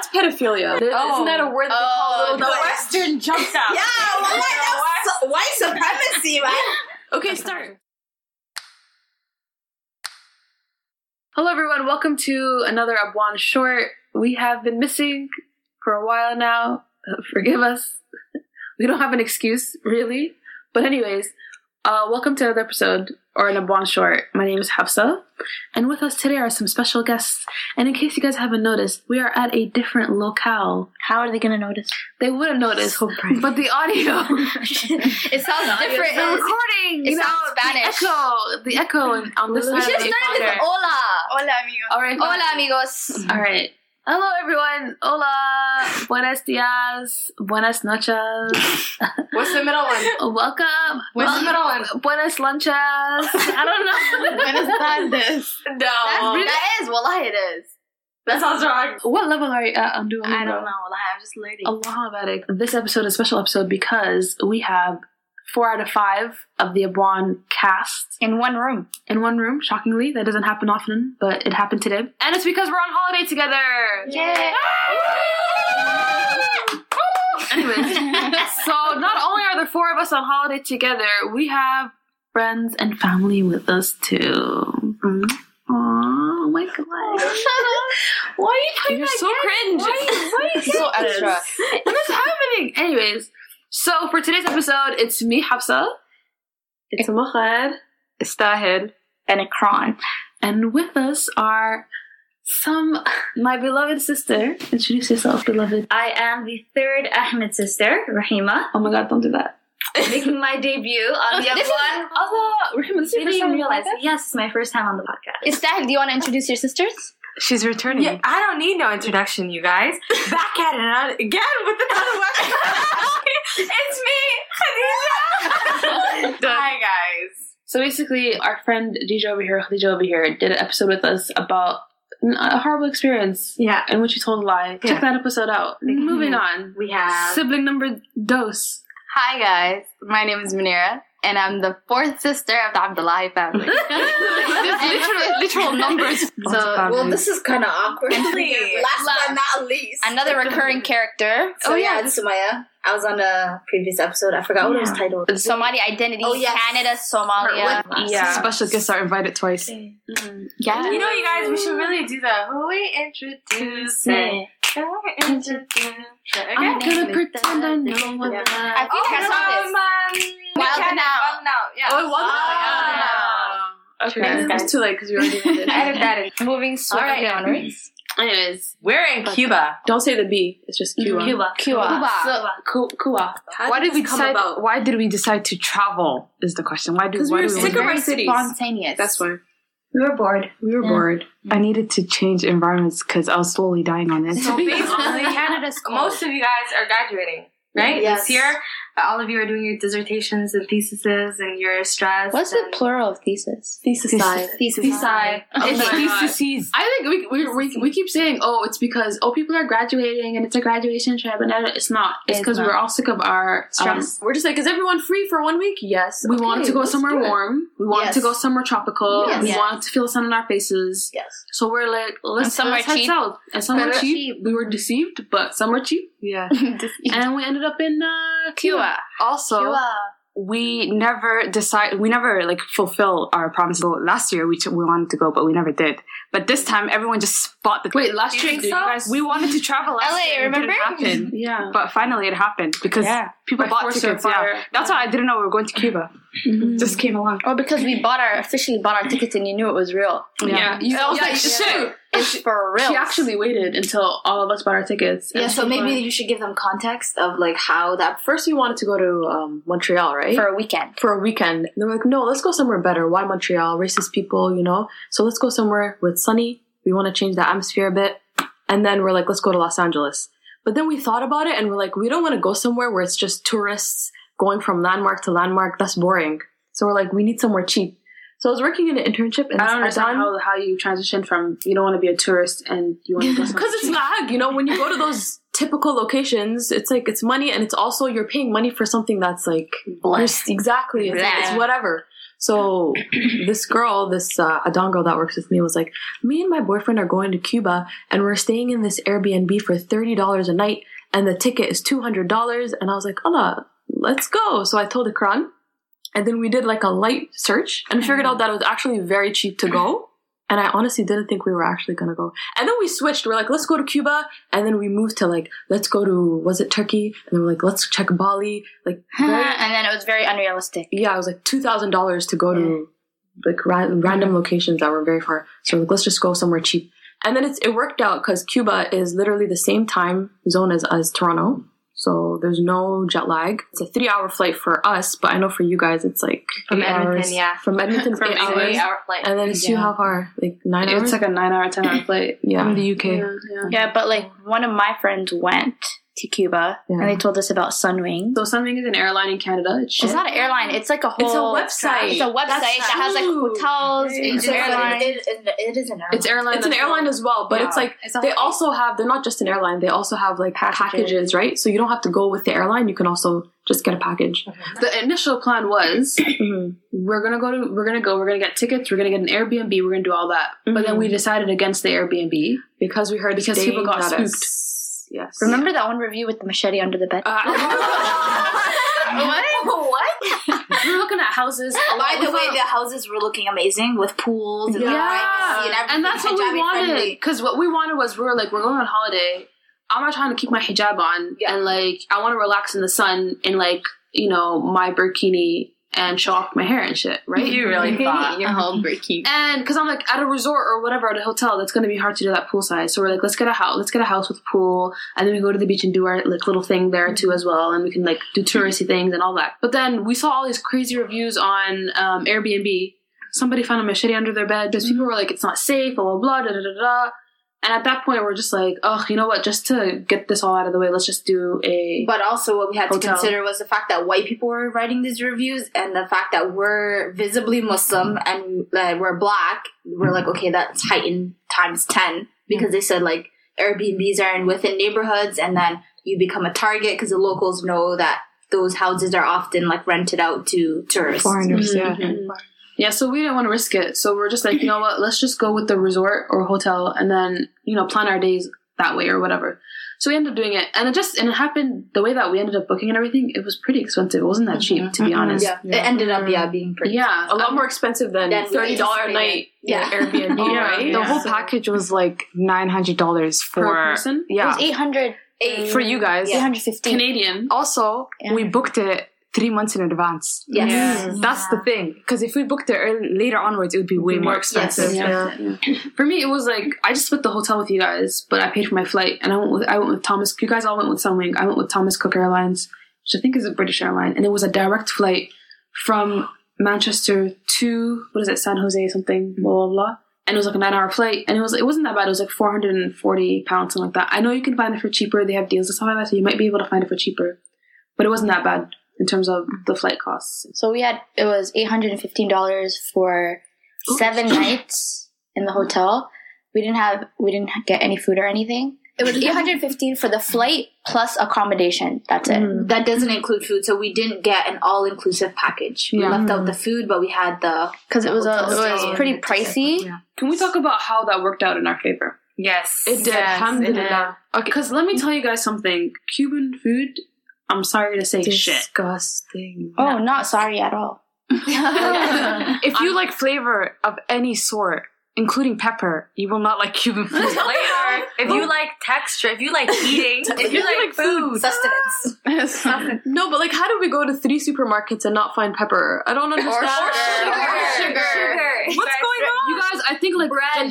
that's pedophilia. Oh. Isn't that a word that they Oh, call the little Western jumps out. Yeah, well, that's so- white supremacy, man. Okay, start. Hello, everyone. Welcome to another Abwaan short. We have been missing for a while now. Uh, forgive us. We don't have an excuse, really. But, anyways, uh, welcome to another episode or an Abwaan short. My name is Hafsa, and with us today are some special guests. And in case you guys haven't noticed, we are at a different locale. How are they gonna notice? They wouldn't notice, but the audio. It sounds different. the recording, It you know, sounds Spanish. the echo, the echo on- on this We side should of the start with hola. Hola, amigo. All right, Hola, amigos. All right. Hello, everyone. Hola. Buenos dias. Buenas noches. What's the middle one? Welcome. What's the middle one? Buenas lunches. I don't know. Buenas tardes. No. That is, wallahi it is. That sounds wrong. what level are you at on Duolingo? I don't know. Wallahi, I'm just learning. Allah Barik. This episode is a special episode because we have four out of five of the Abwaan cast In one room. in one room. Shockingly, that doesn't happen often, but it happened today. And it's because we're on holiday together. Yay. Anyways, so not only are there four of us on holiday together, we have friends and family with us too. Mm. Aw, Oh my god. Why are you putting You're that so cringe. Why, why are you So extra. What is happening? Anyways, so for today's episode, it's me, Hafsa. It's Mohamed. It's Tahir. And Ikran. And with us are some, my beloved sister. Introduce yourself, beloved. I am the third Ahmed sister, Rahima, Oh my god, don't do that. making my debut on the This is- F1. Allah, Rahim, this is your Didn't first even time realize. Yes, it's my first time on the podcast. Istahil, do you want to introduce your sisters? She's returning. Yeah, I don't need no introduction, you guys. Back at it again with another one. it's me, Khadija. Hi, guys. So basically, our friend DJ over here, Khadija over here, did an episode with us about a horrible experience Yeah. in which you told a lie. Check Yeah. that episode out. Moving on. We have. Sibling number dose. Hi guys, my name is Munira, and I'm the fourth sister of the Abdullahi family. There's literal, literal numbers. So, well, this is kind of awkward. Please. Last but not least. Another recurring character, So, Oh, yeah, yeah. it's Sumaya. I was on a previous episode. I forgot what it was titled. Somali identity, Oh, yes. Canada, Somalia. Yeah. Special guests are invited twice. Mm-hmm. Yeah. You know, you guys, we should really do that. who we introduce it. Who we introduce. I'm gonna pretend I know what Yeah. that. I think I saw this. Wild Wild and now. Out. Wild now. Yeah. Oh, it was Ah. Okay, True. it's too late because we already did it. Edit that in. Moving swiftly Alright. onwards. Anyways, We're in Cuba. don't say the B. It's just Cuba. Cuba. Cuba. So, Cu- Cuba. Why did we come decide? about? Why did we decide to travel? Is the question. Why do? Because Why we do were we? sick of our cities. Spontaneous. That's why. We were bored. We were Yeah. bored. I needed to change environments because I was slowly dying on this. So basically, Canada's cold. Most of you guys are graduating, right? Yes. This year, but all of you are doing your dissertations and theses, and you're stressed. What's the plural of thesis? Thesis side. Thesis. Thesis. Oh It's theses. I think we, we, we, we keep saying, oh, it's because, oh, people are graduating and it's a graduation trip. And it's not. It's It's because we're all sick of our Stress. Um, we're just like, is everyone free for one week? Yes. We wanted to go somewhere warm. We wanted Yes. to go somewhere tropical. Yes. We Yes. wanted to feel the sun on our faces. Yes. So we're like, let's, And somewhere let's head cheap. south. And somewhere Somewhere cheap. We were deceived, but somewhere cheap. Yeah. And we ended up in uh, Cuba. Also, we never decide. We never like fulfill our promises. Last year, we ch- we wanted to go, but we never did. But this time, everyone just bought the. Wait, last You trip, think did so? guys? We wanted to travel last LA, year. and it remember? Happen. yeah. But finally, it happened because Yeah. people By bought force or tickets. Yeah, fire. that's why I didn't know we were going to Cuba. Mhm. Just came along. Or because we bought our officially bought our tickets and you knew it was real. Yeah. You, I was yeah, like, you- It's for real. She actually waited until all of us bought our tickets. Yeah, so maybe went- you should give them context of like how that. First, we wanted to go to um, Montreal, right? for a weekend. for a weekend. And they're like, no, let's go somewhere better. Why Montreal? Racist people, you know? So let's go somewhere where it's sunny. We want to change the atmosphere a bit. And then we're like, let's go to Los Angeles. But then we thought about it and we're like, we don't want to go somewhere where it's just tourists going from landmark to landmark. That's boring. So we're like, we need somewhere cheap. So I was working in an internship and I don't understand how, how you transition from you don't want to be a tourist and you want to go Because it's lag, you know, when you go to those typical locations, it's like it's money and it's also you're paying money for something that's like Blessed. Exactly. It's, like, it's whatever. So this girl, this uh, Adon girl that works with me, was like, "Me and my boyfriend are going to Cuba, and we're staying in this Airbnb for thirty dollars a night, and the ticket is two hundred dollars." And I was like, "Allah, let's go!" So I told Ikran, and then we did like a light search and figured out that it was actually very cheap to go. And I honestly didn't think we were actually gonna go. And then we switched. We're like, let's go to Cuba, and then we moved to like, let's go to was it Turkey? And then we're like, let's check Bali. Like, very, and then it was very unrealistic. yeah, it was like two thousand dollars to go to mm. like ra- random locations that were very far. So like, let's just go somewhere cheap. And then it's it worked out because Cuba is literally the same time zone as as Toronto. So there's no jet lag. It's a three hour flight for us, but I know for you guys it's like From eight Edmonton, hours. yeah. From Edmonton, From eight England, hours. eight hour flight. And then it's you Yeah. how far? Like nine hours. It's like a nine hour, ten hour flight. yeah. From the UK. Yeah, yeah. Yeah, but like one of my friends went to Cuba Yeah. and they told us about Sunwing. So Sunwing is an airline in Canada. It's It's not an airline. It's like a whole. It's a website. It's a website That's that has like true. hotels. It's an airline. It, it, it is an airline. It's airline. It's an as airline well. as well, but Yeah. it's like It's they also have. They're not just an airline. They also have like Packages. packages, right? So you don't have to go with the airline. You can also just get a package. The initial plan was we're gonna go to we're gonna go we're gonna get tickets we're gonna get an Airbnb we're gonna do all that. But then we mm-hmm. decided against the Airbnb. because we heard Because people got got spooked. us- Yes. Remember that one review with the machete under the bed? Uh, what? we were looking at houses. a By the way, the houses were looking amazing with pools and Yeah. privacy and everything. and that's what we wanted. Because what we wanted was we were like we're going on holiday. I'm not trying to keep my hijab on, Yeah. and like I want to relax in the sun in like you know my burkini and show off my hair and shit, right? You really thought. Your whole breaking. And because I'm like at a resort or whatever at a hotel, that's going to be hard to do that poolside. So we're like, let's get a house, let's get a house with a pool, and then we go to the beach and do our like little thing there too as well, and we can like do touristy things and all that. But then we saw all these crazy reviews on um, Airbnb. Somebody found a machete under their bed because people were like, it's not safe, blah blah blah, da da da da. And at that point, we're just like, oh, you know what? Just to get this all out of the way, let's just do a. But also, what we had Hotel. to consider was the fact that white people were writing these reviews, and the fact that we're visibly Muslim and uh, we're black. We're like, okay, that's heightened times ten because they said like Airbnbs are in within neighborhoods, and then you become a target because the locals know that those houses are often like rented out to tourists. Foreigners, yeah. Mhm. Yeah, so we didn't want to risk it. So we're just like, you know what? Let's just go with the resort or hotel and then, you know, plan our days that way or whatever. So we ended up doing it. And it just, and it happened the way that we ended up booking and everything, it was pretty expensive. It wasn't that cheap, to be Mhm. honest. Yeah, it ended up yeah being pretty. Yeah. a lot more expensive than Than we thirty dollar a night Yeah. Airbnb, Yeah. right? The The Yeah. whole package was like nine hundred dollars for Per person? Yeah. It Yeah, was 800, for you guys. 850. Canadian. Also, Yeah. we booked it three months in advance. Yes. Yeah. That's the thing. Because if we booked it early, later onwards, it would be way more expensive. Yeah. Yeah. For me, it was like I just split the hotel with you guys, but I paid for my flight, and I went with I went with Thomas. You guys all went with Sunwing. I went with Thomas Cook Airlines, which I think is a British airline, and it was a direct flight from Manchester to what is it, San Jose something, mm-hmm. blah blah blah. And it was like a nine-hour flight, and it was it wasn't that bad. It was like four hundred and forty pounds, something like that. I know you can find it for cheaper. They have deals and stuff like that, so you might be able to find it for cheaper. But it wasn't that bad in terms of the flight costs. So we had, it was $815 for seven nights in the hotel. We didn't have, we didn't get any food or anything. It was 815 for the flight plus accommodation. That's it. Mm. That doesn't include food, so we didn't get an all-inclusive package. We Yeah. left out the food, but we had the Because it was a, it was pretty pricey. Yeah. Can we talk about how that worked out in our favor? Yes. It did. Yes, Alhamdulillah. Okay, because let me tell you guys something. Cuban food, I'm sorry to say shit. Disgusting. Oh, not sorry at all. If you like flavor of any sort, including pepper, you will not like Cuban food. Flavor. If you like texture, if you like eating, if you like food, sustenance. No, but like, how do we go to three supermarkets and not find pepper? I don't understand. Sugar. What's going on? You guys, I think like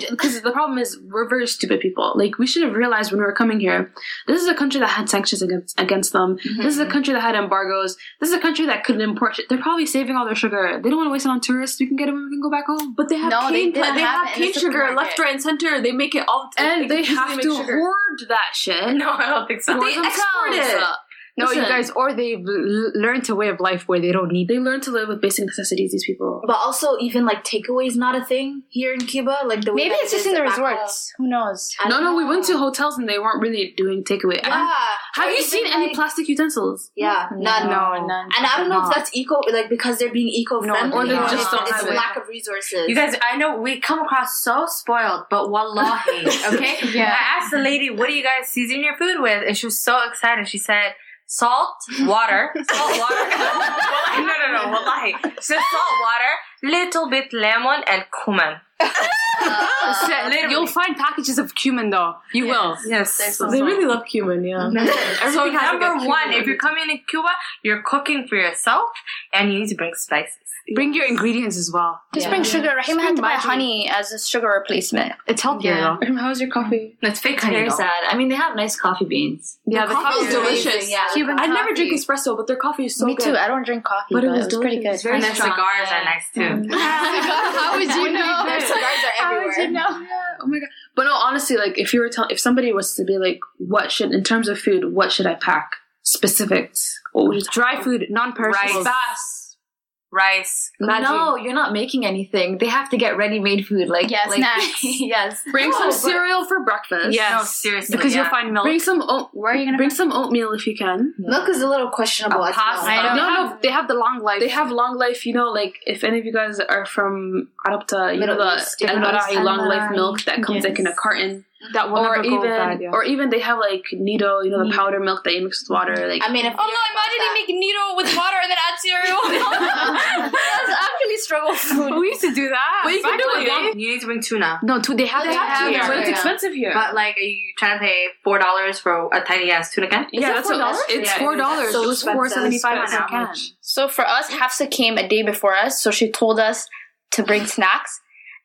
because the problem is we're very stupid people. Like we should have realized when we were coming here, this is a country that had sanctions against against them. Mm-hmm, this is a mm-hmm. country that had embargoes. This is a country that couldn't import. Shit. They're probably saving all their sugar. They don't want to waste it on tourists. We can get it when we can go back home. But they have No, cane, didn't they have have cane sugar left, right, and center. They make it all, And they easily have to sugar. hoard that shit. no, I don't think so. for They export themselves. it. No, you guys, or they've l- learned a way of life where they don't need. They learn to live with basic necessities. These people. But also, even like takeaway is not a thing here in Cuba. Like the way Maybe it's just in the back home. resorts. Who knows? I No, don't no, we went to hotels and they weren't really doing takeaway. Yeah. Have Or you even, seen any plastic utensils? Yeah, none. No, none. And I don't know No. if that's eco, like because they're being eco-friendly, or they or just don't it's have it. lack of resources. You guys, I know we come across so spoiled, but wallahi, okay? Yeah. I asked the lady, what do you guys season your food with? And she was so excited. She said, salt, water, salt, water. wallahi, no, no, no, wallahi. She said salt, water, little bit lemon, and cumin. Literally. You'll find packages of cumin though. You will. Yes. They really love cumin, yeah. So Everything has, like, a number one, on if you're coming to Cuba, you're cooking for yourself, and you need to bring spices. Bring your ingredients as well. Just bring sugar. Rahima had to buy magic. honey as a sugar replacement. It's healthier Yeah. though. How's your coffee? Mm. That's fake honey. Very though. sad. I mean, they have nice coffee beans. Yeah, the coffee coffee is delicious. Yeah, Cuban I never drink espresso, but their coffee is so Me good. Me too. I don't drink coffee, But but, it was pretty good. It's very And their strong, cigars are nice too. How would you know? Their cigars are everywhere. How would you know? Oh my god! But no, honestly, like if you were telling, if somebody was to be like, "What should, in terms of food, what should I pack?" Specifics. What would you? Dry food, non-perishable. Rice. Rice. No, you're not making anything. They have to get ready-made food, like Yeah, like, snacks. yes. bring Oh, some but- cereal for breakfast. Yes. No, seriously. Because yeah. you'll find milk. Bring some oat. Where are you gonna Bring some oatmeal if you can. Milk is a little questionable. as pasta. well. I know. No, no, they have the long life. They have long life. You know, like if any of you guys are from Arabta, you Middle know East, the yeah. Almarai long life milk that comes like in a carton, that will or even, bad. Yeah. or even they have like Nido, you know, the mm-hmm. powder milk that you mix with water. Like I mean, if Oh no! Imagine you make needle with water and then add cereal. That's actually struggle food. we used to do that. Well, you can do it, the yeah. day. You need to bring tuna. No, too, they have They to have have to, it. but it's Yeah. expensive here. But like, are you trying to pay four dollars for a tiny ass tuna can? yeah, it that's $4? it's four dollars. so it was four seventy five It's a how can. So for us, Hafsa came a day before us, so she told us to bring snacks.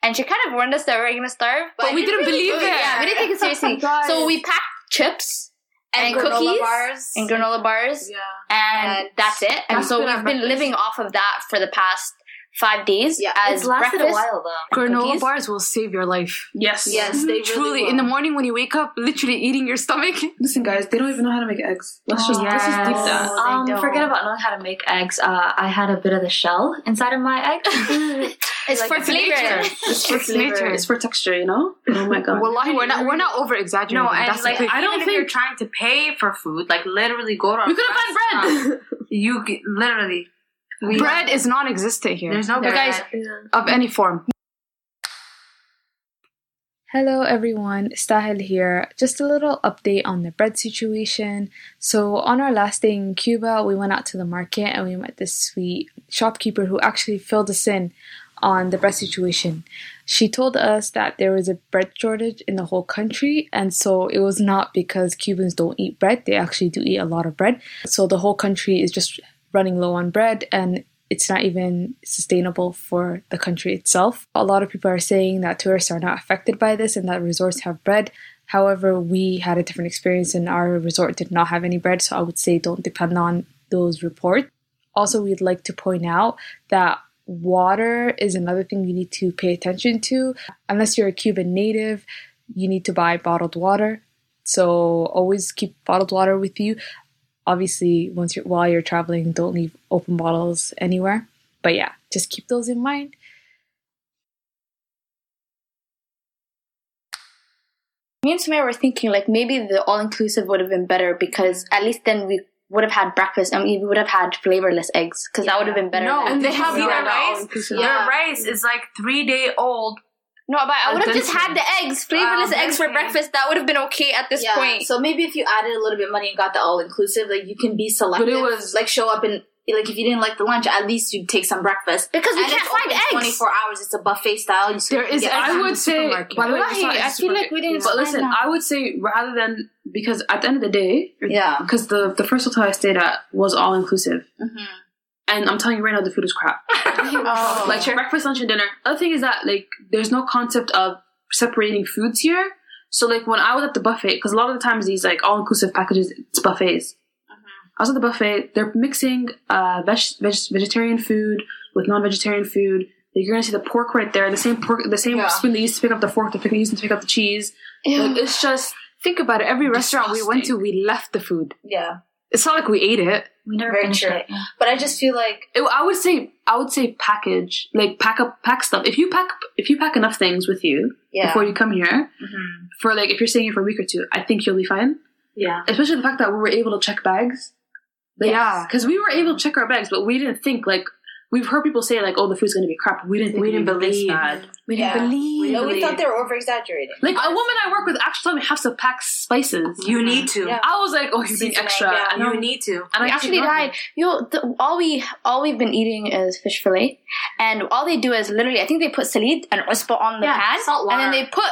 And she kind of warned us that we were gonna starve, But we didn't believe it. Yeah, we didn't take it seriously. so we packed chips and, granola cookies bars. and granola bars, yeah. and And that's it. And that's so been we've been breakfast. living off of that for the past five days. Yeah, as It's lasted breakfast. a while though. Granola Cookies? bars will save your life. Yes, Yes, they really Truly, will. in the morning when you wake up, literally eating your stomach. Listen, guys, they don't even know how to make eggs. Let's just let's just deep that. Oh, Um, forget about knowing how to make eggs. Uh, I had a bit of the shell inside of my egg. It's for it's flavor. nature. It's for It's flavor. nature. It's for texture. You know. Oh my god. Wallahi, we're not we're not over exaggerating. No, and That's like, the. I don't don't think you're trying to pay for food. Like, literally, go to. a we could have found bread. You get, literally. We, bread is non-existent here There's no bread. guys- of any form. Hello everyone, Stahil here. Just a little update on the bread situation. So, on our last day in Cuba, we went out to the market and we met this sweet shopkeeper who actually filled us in on the bread situation. She told us that there was a bread shortage in the whole country, and so it was not because Cubans don't eat bread, they actually do eat a lot of bread. So, the whole country is just running low on bread and it's not even sustainable for the country itself. A lot of people are saying that tourists are not affected by this and that resorts have bread. However, we had a different experience and our resort did not have any bread, so I would say don't depend on those reports. Also, we'd like to point out that water is another thing you need to pay attention to. Unless you're a Cuban native, you need to buy bottled water. So always keep bottled water with you obviously once you're while you're traveling don't leave open bottles anywhere but yeah just keep those in mind Me and Sumaya were thinking like maybe the all inclusive would have been better because at least then we would have had breakfast and we would have had flavorless eggs because that would have been better. No, than- and they have their rice. all-inclusive? Their rice is like three day old. no, but I would have just had the eggs, flavorless Um, eggs for breakfast. That would have been okay at this yeah. point. So maybe if you added a little bit of money and got the all inclusive, like you can be selective. But it was- like show up and like if you didn't like the lunch, at least you'd take some breakfast. Because we And can't it's find open eggs. Twenty four hours. It's a buffet style. You still There can is get eggs I would say, by the way, Wallahi, it's not I a feel like we didn't But listen. I would say rather than because at the end of the day, Yeah. because the the first hotel I stayed at was all inclusive, Mhm. and I'm telling you right now, the food is crap. Oh. like breakfast, lunch, and dinner. Other thing is that like there's no concept of separating foods here. So like when I was at the buffet, because a lot of the times these like all inclusive packages, it's buffets. I was at the buffet. They're mixing uh, veg, veg, vegetarian food with non-vegetarian food. You're gonna see the pork right there, the same pork, the same Yeah. spoon they used to pick up the fork, they used to pick up the cheese. Like, it's just Think about it. Every restaurant we went to, we left the food. Yeah. It's not like we ate it. We never Very finished true. it. But I just feel like It- I would say I would say package like pack up pack stuff. If you pack if you pack enough things with you yeah, before you come here Mm-hmm. for like if you're staying here for a week or two, I think you'll be fine. yeah. Especially the fact that we were able to check bags. Yeah. because we were able to check our bags, but we didn't think like we've heard people say like, "Oh, the food's going to be crap." We didn't We didn't be believe. bad. We didn't believe. No, we thought they were over exaggerating. Like a woman I work with actually told me have to pack spices. You mm-hmm. need to. Yeah. I was like, "Oh, you're being Seasoning, extra." yeah. You need to. and we I actually ignored died. Yo, the, all we all we've been eating is fish fillet, and all they do is literally, I think they put salid and uspa on the Yeah, pan, salt and then they put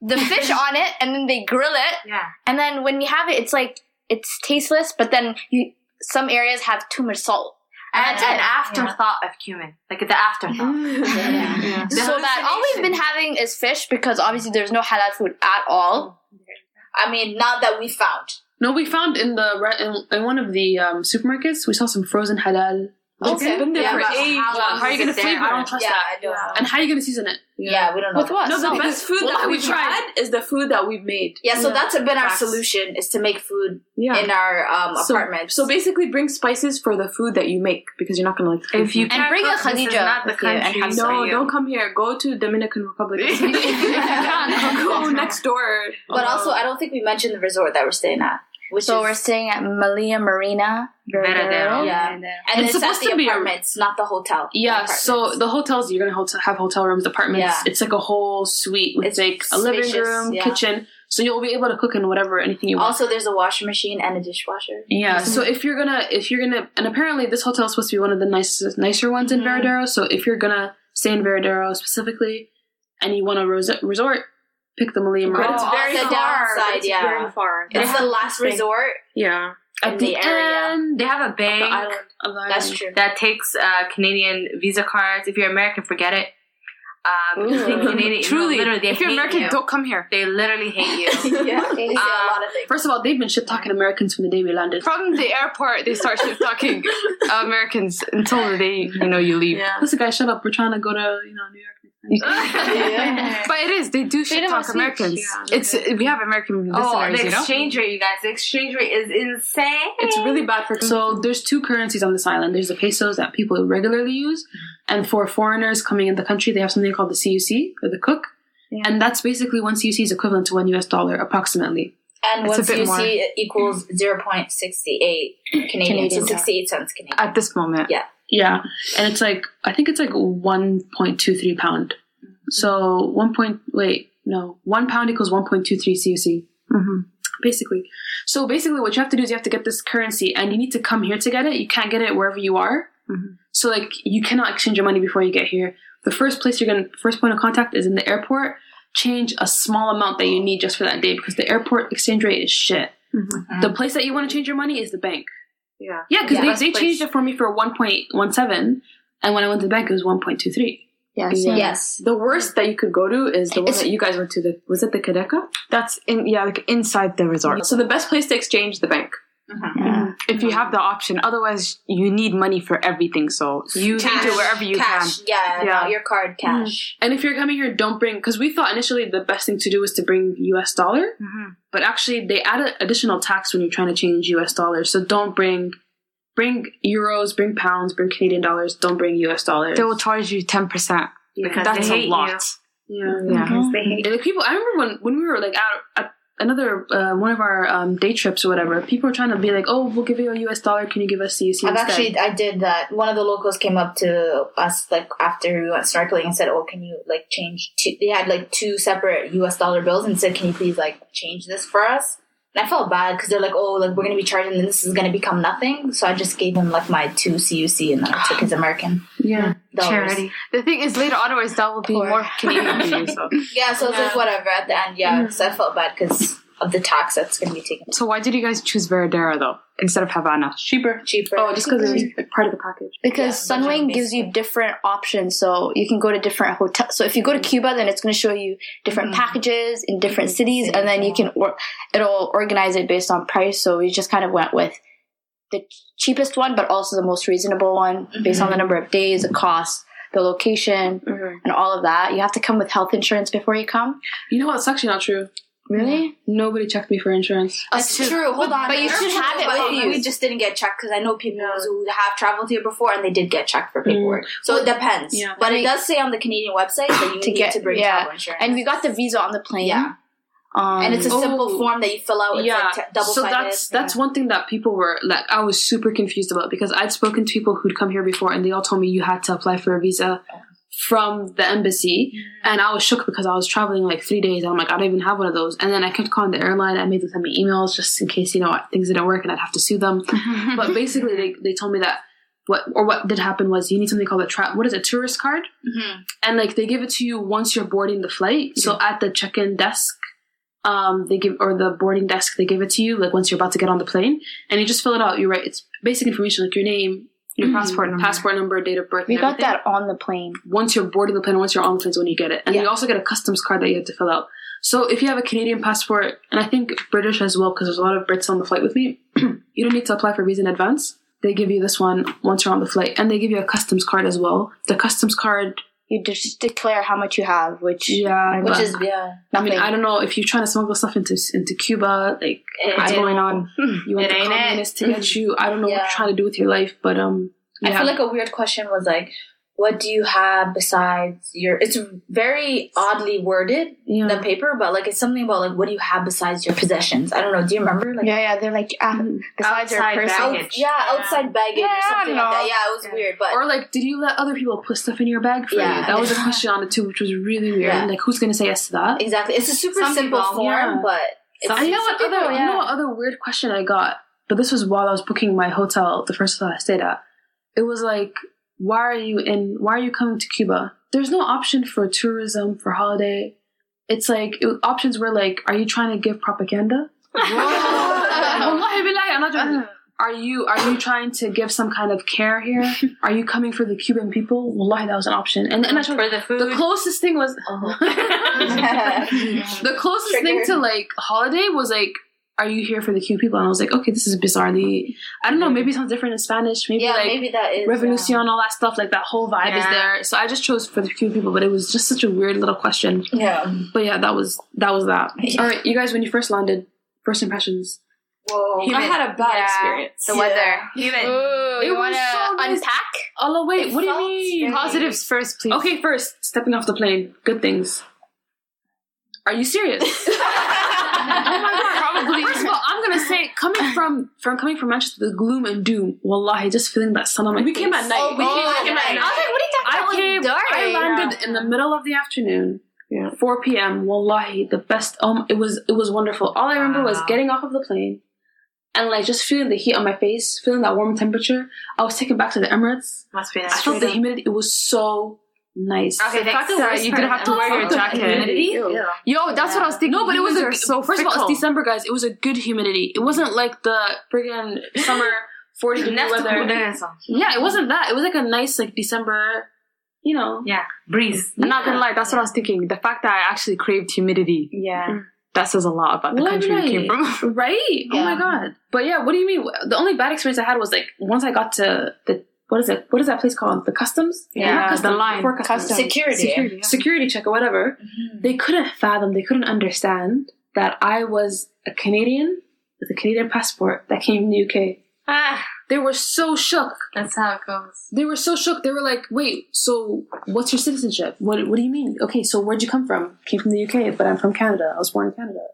the fish on it, and then they grill it, Yeah. and then when you have it, it's like it's tasteless, but then you some areas have too much salt. And That's an it. afterthought of cumin. Like the afterthought. Yeah. The so that all we've been having is fish because obviously there's no halal food at all. I mean, not that we found. No, we found in the re- in, in one of the um, supermarkets, we saw some frozen halal. Okay. It's been there Yeah, for but ages. how How are you going to flavor? there? I don't trust Yeah, that. I don't know. And how are you going to season it? Yeah, we don't know. With what? No, the Salt. best food Well, that we we've tried. had is the food that we've made. Yeah, so Yeah. that's been our solution is to make food Yeah. in our um, so, apartments. so basically, bring spices for the food that you make because you're not gonna like. the If you. And can't bring a cook, this is Khadija the with you and country have no, don't come here. Go to Dominican Republic. If. Go next door. but also, I don't think we mentioned the resort that we're staying at. Which So is, we're staying at Melia Marina. Varadero. Yeah. and It's it's, supposed at the to be a- apartments, not the hotel. The Yeah, so the hotels you're gonna hot- have hotel rooms, apartments. Yeah. It's like a whole suite with It's like a living room, yeah. kitchen. So you'll be able to cook in whatever anything you want. also there's a washing machine and a dishwasher. yeah. So if you're gonna, if you're gonna, and apparently this hotel is supposed to be one of the nicest, nicer ones in Mhm. Varadero. So if you're gonna stay in Varadero specifically, and you want a resort, pick the Melia But it's very the far. downside, it's yeah. very far. It's the last resort Yeah. in At the, the area. end, They have a bank the island of the That's island. true. that takes uh, Canadian Visa cards. If you're American, forget it. Um, if you're Canadian, Truly, no, literally, they if you're hate American, you. don't come here. They literally hate you. yeah, they say Um, a lot of things. First of all, they've been shit talking Americans from the day we landed. From the airport, they start shit talking Americans until the day you know you leave. Yeah. Listen, guys, shut up. We're trying to go to you know New York. But it is. They do shit Freedom talk. Americans. Yeah, it's we have American oh, listeners, oh, the you know. exchange rate, you guys. The exchange rate is insane. It's really bad for So there's two currencies on this island. There's the pesos that people regularly use, and for foreigners coming in the country, they have something called the CUC or the cook, and that's basically one CUC is equivalent to one US dollar approximately. And It's a once you see it equals 0.68 Canadian, Canadian so 68 cents Canadian. At this moment, Yeah. Yeah, and it's like I think it's like one point two three pound. So one point wait no one pound equals one point two three CUC. hmm basically. So basically, what you have to do is you have to get this currency, and you need to come here to get it. You can't get it wherever you are. Mhm. So like, you cannot exchange your money before you get here. The first place you're gonna, first point of contact is in the airport. Change a small amount that you need just for that day because the airport exchange rate is shit. Mhm. The place that you want to change your money is the bank. Yeah. Yeah, because Yeah, they, they changed it for me for one point one seven, and when I went to the bank, it was one point two three. Yeah, same. Yes. The worst that you could go to is the one It's- that you guys went to. The was it the CADECA? that's in yeah, like inside the resort. So the best place to exchange the bank. Mm-hmm. Yeah. Mm-hmm. If you have the option, otherwise you need money for everything. So you change it wherever you cash. Yeah, Yeah. not your card, cash. Mm-hmm. And if you're coming here, don't bring because we thought initially the best thing to do was to bring U.S. dollar, can. But actually they add an additional tax when you're trying to change U.S. dollars. So don't bring bring euros, bring pounds, bring Canadian dollars. Don't bring U.S. dollars. They will charge you ten percent. Because That's they a hate lot. yeah. Yeah. Because they hate And like people, I remember when when we were like out at another uh, one of our um, day trips or whatever. People were trying to be like, "Oh, we'll give you a U.S. dollar. Can you give us CUC I've instead?" actually, I did that. One of the locals came up to us like after we went snorkeling and said, "Oh, can you like change?" Two, they had like two separate U.S. dollar bills and said, "Can you please like change this for us?" And I felt bad because they're like, "Oh, like we're gonna be charging, and this is gonna become nothing." So I just gave him like my two CUC and then I took his American yeah. dollars. charity. The thing is, later otherwise that will be Poor. more Canadian for you. So. Yeah, so it's like whatever at the end. Yeah, because I felt bad because of the tax that's gonna be taken so why did you guys choose Varadero though instead of Havana? cheaper. cheaper. Oh, just because it's like, part of the package. Because Yeah, Sunwing gives you different options, so you can go to different hotels. So if you go to Cuba, then it's going to show you different Mhm. packages in different Mhm. cities, and then you can or- it'll organize it based on price. So we just kind of went with the cheapest one, but also the most reasonable one based on the number of days, the cost, the location, and all of that. You have to come with health insurance before you come. You know what? It's actually not true. Really? Nobody checked me for insurance. That's true. Hold on. But you should have it with you. We just didn't get checked because I know people who have traveled here before and they did get checked for paperwork. So it depends. Yeah. But it does say on the Canadian website that you To need get- to bring yeah. travel insurance. And we got the visa on the plane. Yeah. Um, and it's a simple Oh. form that you fill out. It's yeah, like t- double so that's that's one thing that people were like I was super confused about because I'd spoken to people who'd come here before and they all told me you had to apply for a visa from the embassy. And I was shook because I was traveling like three days. And I'm like I don't even have one of those. And then I kept calling the airline. I made them send me emails just in case you know things didn't work and I'd have to sue them. But basically they, they told me that what or what did happen was you need something called a trap. what is it tourist card? Mhm. and like they give it to you once you're boarding the flight. So at the check-in desk um they give or the boarding desk they give it to you like once you're about to get on the plane. And you just fill it out. You write it's basic information like your name your mm-hmm. passport passport number date of birth we got everything. that on the plane. once you're boarding the plane once you're on the plane is when you get it. And you also get a customs card that you have to fill out. So if you have a canadian passport and i think british as well because there's a lot of brits on the flight with me you don't need to apply for visa in advance. They give you this one once you're on the flight and they give you a customs card as well. The customs card You just declare how much you have, which yeah which is yeah. I mean. I don't know if you're trying to smuggle stuff into into Cuba, like what's going on? You want the it. communists to get you. I don't know what you're trying to do with your life, but um, I feel like a weird question was like, what do you have besides your? It's very oddly worded yeah. the paper, but like it's something about like what do you have besides your possessions? I don't know. Do you remember? Like yeah, yeah. They're like ah, besides your Outside person. baggage. out- yeah, outside baggage Yeah, or I something don't like that. know. Yeah, it was weird, but or like, did you let other people put stuff in your bag for Yeah. you? That was a question on it too, which was really weird. Yeah. Like, who's gonna say yes to that? exactly, it's a super Some simple people, form, yeah. but it's, I know what other people, you yeah. know what other weird question I got, but this was while I was booking my hotel, the first hotel I stayed at. It was like, why are you in? Why are you coming to Cuba? There's no option for tourism for holiday. It's like it, options were like, are you trying to give propaganda? Wallahi billahi, I'm not joking. Are you are you trying to give some kind of care here? Are you coming for the Cuban people? Wallahi, that was an option. And, and I told For the food. the closest thing was uh-huh. the closest thing to like holiday was like, are you here for the cute people? And I was like, okay, this is bizarrely. I don't know. Maybe it sounds different in Spanish. Maybe yeah, like maybe that is Revolucion, all that stuff. Like that whole vibe is there. So I just chose for the cute people, but it was just such a weird little question. Yeah. yeah. But yeah, that was that was that. Yeah. All right, you guys, when you first landed, first impressions. Whoa. I had a bad Yeah. experience. The weather. Even. Ooh, It you was want to so nice. unpack? Oh wait, what do you mean? very- Positives first, please. Okay, first stepping off the plane. Good things. Are you serious? oh my god! Probably. First of all, I'm gonna say coming from from coming from Manchester, the gloom and doom. Wallahi, just feeling that sun on my We face. came at night. Oh, we came at night. I was like, what are you talking I about? came. dark. I landed in the middle of the afternoon. Yeah. 4 p.m. Wallahi, the best. Um, it was it was wonderful. All I remember was getting off of the plane and like just feeling the heat on my face, feeling that warm temperature. I was taken back to the Emirates. Must be nice. I felt the humidity. It was so nice. Okay, The that's fact that you part. didn't have to wear your jacket. humidity. Yo, that's what I was thinking. No, but it was a, so first of all, fickle. it's December, guys. It was a good humidity. It wasn't like the friggin' summer forty degree Next weather. Yeah, it wasn't that. It was like a nice like December. You know. Yeah, breeze. I'm not gonna lie, that's what I was thinking. The fact that I actually craved humidity, Yeah. Mm. that says a lot about the Right, country we came from. Right? Oh my god. But yeah, what do you mean? The only bad experience I had was like once I got to the what is it? What is that place called? The customs? Yeah, Not the line. before customs. Customs. Security. Security, yeah. security check or whatever. They couldn't fathom. They couldn't understand that I was a Canadian with a Canadian passport that came from the UK. Ah, They were so shook. that's how it goes. They were so shook. They were like, "Wait, so what's your citizenship? What What do you mean? Okay, so where'd you come from? Came from the UK, but I'm from Canada. I was born in Canada.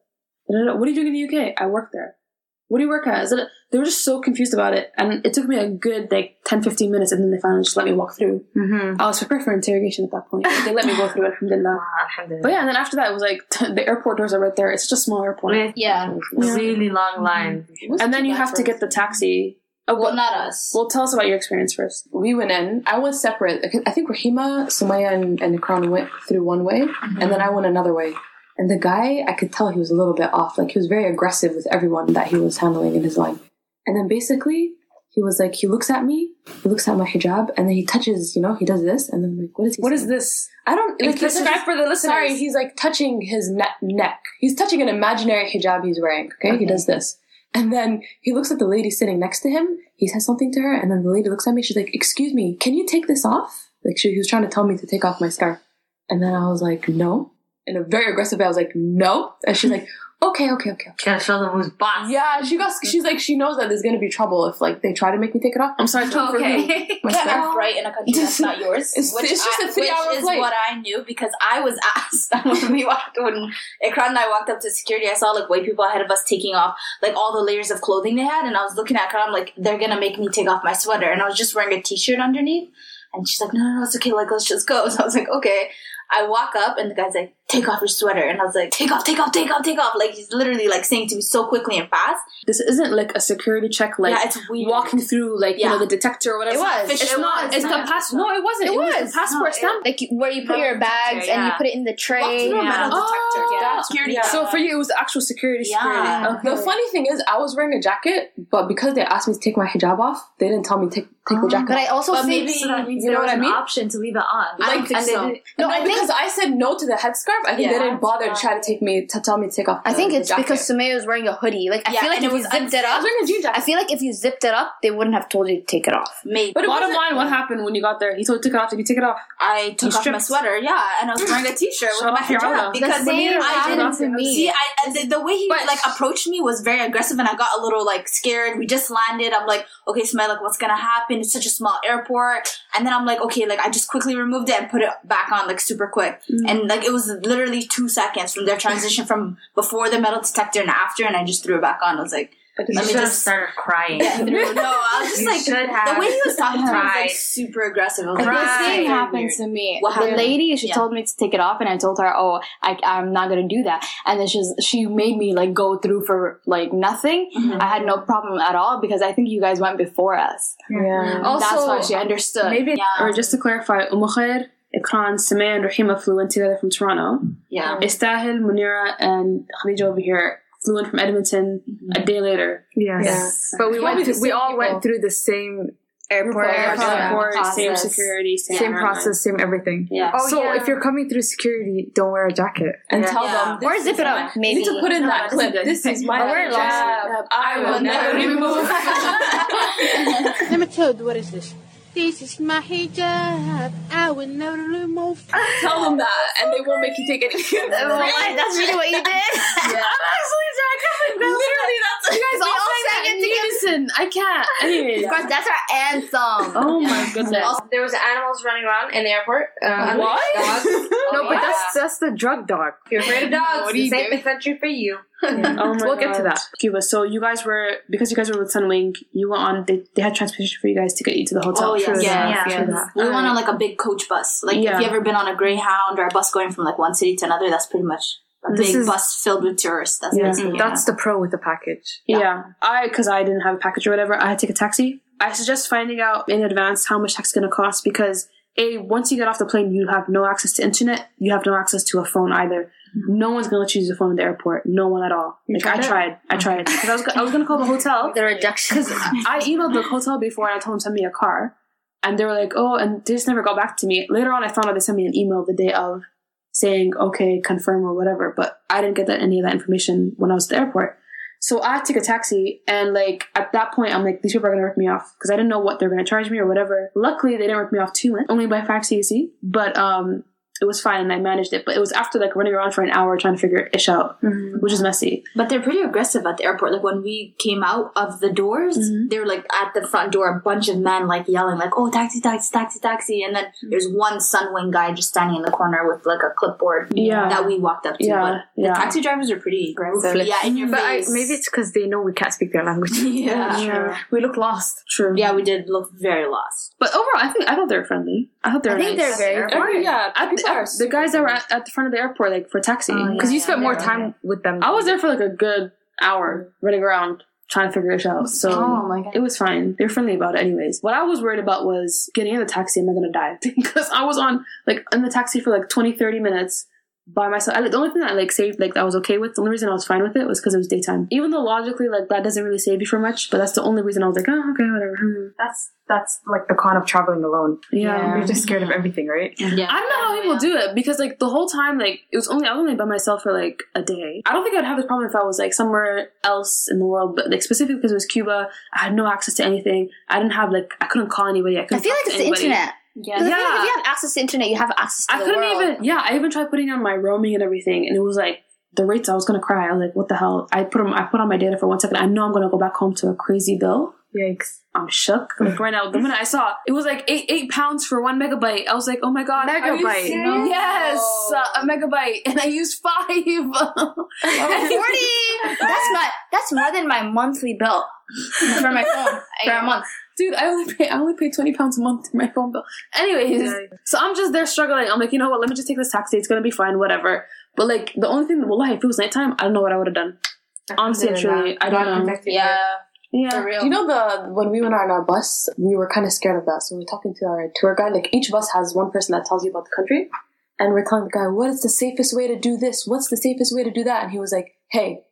What are you doing in the UK? I work there. What do you work as? They were just so confused about it, and it took me a good like 10, 15 minutes, and then they finally just let me walk through. Mm-hmm. I was prepared for interrogation at that point. They let me go through. Alhamdulillah. But yeah, and then after that, it was like the airport doors are right there. It's just a small airport. With Yeah. really long lines. And then you have to get the taxi. Oh, Well, well, not us. well, tell us about your experience first. we went in. I went separate. I think Rahima, Sumaya, and, and Ikram went through one way, and then I went another way. And the guy, I could tell he was a little bit off. Like he was very aggressive with everyone that he was handling in his line. And then basically, he was like, he looks at me, he looks at my hijab, and then he touches, you know, he does this, and then I'm like, what is he? What is saying? this? I don't like. Describe for the listeners. Sorry, he's like touching his ne- neck. He's touching an imaginary hijab he's wearing. Okay? he does this, and then he looks at the lady sitting next to him. He says something to her, and then the lady looks at me. She's like, "Excuse me, can you take this off?" Like she, he was trying to tell me to take off my scarf, and then I was like, "No." In a very aggressive way. I was like, no. And she's like, okay, okay, okay, okay. Gotta show them who's boss. Yeah, she got. She's like, she knows that there's gonna be trouble if like they try to make me take it off. I'm sorry. talk for who? Okay. My Get scarf? off right in a country that's not yours. It's- which it's just I- a three-hour is flight. what I knew because I was asked when we walked when Ikran and I walked up to security. I saw like white people ahead of us taking off like all the layers of clothing they had, and I was looking at Ikran like they're gonna make me take off my sweater, and I was just wearing a t-shirt underneath. And she's like, no, no, no, it's okay. Like, let's just go. So I was like, okay. I walk up and the guy's like, take off your sweater. And I was like, take off, take off, take off, take off. Like, he's literally like saying to me so quickly and fast. This isn't like a security check, like yeah, it's weird. walking through, like you know, the detector or whatever. It was. It's It not. was. It's the No, passport. No, it wasn't. It It, was. was. the passport No, stamp. Like where you put your bags and you put it in the Walk tray. through a Yeah. metal detector. Oh, yeah. Security. So for you, it was actual security. Security. Yeah. Okay. The funny thing is, I was wearing a jacket, but because they asked me to take my hijab off, they didn't tell me to take take the oh. jacket. But I also But think maybe- So that means You know there what was I an mean? option to leave it on. I don't think so. No, I think- because I said no to the headscarf. I think Yeah. they didn't bother to try to take me to tell me to take off. I think it's jacket. because Sumaya was wearing a hoodie. Like I Yeah, feel like if it you was zipped it I up, was wearing a jean jacket. I feel like if you zipped it up, they wouldn't have told you to take it off. Maybe. But Bottom line, what happened when you got there? He told you to take it off. Did you take it off? I took You off my sweater, yeah, and I was wearing a t-shirt with my hijab because The same I happened didn't to me. See, I, the, the way he But- like approached me was very aggressive, and I got a little like scared. We just landed. I'm like, okay, Smile, like, what's gonna happen? It's such a small airport, and then I'm like, okay, like I just quickly removed it and put it back on like super quick, and like it was literally two seconds from their transition from before the metal detector and after, and I just threw it back on. I was like, You Let me just- started crying. yeah, no, I was just You like, the way he was talking to me was like super aggressive. Like, this The same very happened weird. to me. What the lady, she Yeah. told me to take it off, and I told her, "Oh, I, I'm not gonna do that." And then she's she made me like go through for like nothing. Mm-hmm. I had no problem at all because I think you guys went before us. Yeah. That's why she understood. Maybe, Yeah. or just to clarify, Umm Khair, Ikran, Sumaya, and Rahima flew in together from Toronto. Yeah. Istahil, Munira, and Khadija over here flew in from Edmonton a mm-hmm. day later. Yes. Yeah. But we Probably went. Through, we all people. went through the same airport, Airport, process. yeah. Airport, same security, same, same process, same everything. Yeah. Oh, so yeah. if you're coming through security, don't wear a jacket. and Yeah. tell Yeah. them or zip it my- up, You maybe. need to put in No, that clip. This is my But we're hijab. I will never remove. Let me tell you what is this. This is my hijab. I will never remove. Tell them that, and they won't make you take any. What? That's really what you did. i'm actually Literally, that's You guys all sang it in unison. I can't. Anyways. Of course, that's our anthem. Oh my goodness. There was animals running around in the airport. Uh, What? Dogs. No, Oh, but yeah. that's that's the drug dog. If you're afraid of dogs, What do this you ain't do? the country for you. Oh my We'll get to that. Cuba. So you guys were because you guys were with Sunwing. You were on. They, they had transportation for you guys to get you to the hotel. Oh, yes. Yeah, Yeah. yeah. We went on like a big coach bus. Like Yeah. if you ever been on a Greyhound or a bus going from like one city to another, that's pretty much a This big is- bus filled with tourists. That's Yeah. basically That's the pro with the package. Yeah. I because I didn't have a package or whatever. I had to take a taxi. I suggest finding out in advance how much tax is going to cost because a once you get off the plane, you have no access to internet. You have no access to a phone either. Mm-hmm. No one's going to let you use a phone at the airport. No one at all. Like I tried. I tried because I was I was going to call the hotel. The rejection. Because I emailed the hotel before and I told them to send me a car. And they were like, oh, and they just never got back to me. Later on, I found out they sent me an email the day of saying, okay, confirm or whatever. But I didn't get that, any of that information when I was at the airport. So I took a taxi and like at that point, I'm like, these people are to rip me off because I didn't know what they're to charge me or whatever. Luckily, they didn't rip me off too much, only by five CUC. But, um, it was fine and I managed it. But it was after like running around for an hour trying to figure ish out, which is messy. But they're pretty aggressive at the airport. Like when we came out of the doors, Mhm. they were like at the front door, a bunch of men like yelling, like, "Oh, taxi, taxi, taxi, taxi!" And then there's one Sunwing guy just standing in the corner with like a clipboard Yeah. that we walked up to. Yeah, But the yeah. taxi drivers are pretty aggressive. Yeah, in your But I, face. maybe it's because they know we can't speak their language. yeah. Yeah. We look lost. True. Yeah, we did look very lost. But overall, I think I thought they were friendly. I thought they were I think nice. they're very Every- yeah, at the, People are at- the guys that were at, at the front of the airport, like for taxi, oh, Because you spent more yeah, time with them. I was there for like a good hour running around trying to figure it out. So Oh my God. it was fine. They're friendly about it, anyways. What I was worried about was getting in the taxi. Am I gonna die? because I was on like in the taxi for like 20, 30 minutes by myself. I, the only thing that like saved like that I was okay with. The only reason I was fine with it was because it was daytime. Even though logically like that doesn't really save you for much, but that's the only reason I was like, oh okay, whatever. Hmm. That's that's like the con of traveling alone. Yeah. You're just scared of everything, right? Yeah. I don't know how people do it because like the whole time like it was only I was only by myself for like a day. I don't think I'd have this problem if I was like somewhere else in the world, but like specifically because it was Cuba, I had no access to anything. I didn't have like I couldn't call anybody. I I couldn't feel talk like to it's the internet. Like Yeah. if you have access to internet, you have access to I couldn't world. even. Yeah, I even tried putting on my roaming and everything, and it was like the rates. I was gonna cry. I was like, "What the hell?" I put on, I put on my data for one second. I know I'm gonna go back home to a crazy bill. Yikes. I'm shook. Like right now, the minute I saw it was like eight eight pounds for one megabyte. I was like, "Oh my god, Megabyte. serious? Yes, uh, a megabyte, and I used five. Forty. That's my. That's more than my monthly bill for my phone for a month. Dude, I only pay I only pay twenty pounds a month for my phone bill. Anyways, so I'm just there struggling. I'm like, you know what? Let me just take this taxi. It's gonna be fine, whatever. But like the only thing, well, if it was nighttime, I don't know what I would have done. Honestly, truly, I don't know. Yeah. Yeah, For real. Do you know the when we went on our bus, we were kind of scared of that. So we were talking to our tour guide. Like each bus has one person that tells you about the country, and we're telling the guy, "What is the safest way to do this? What's the safest way to do that?" And he was like, "Hey,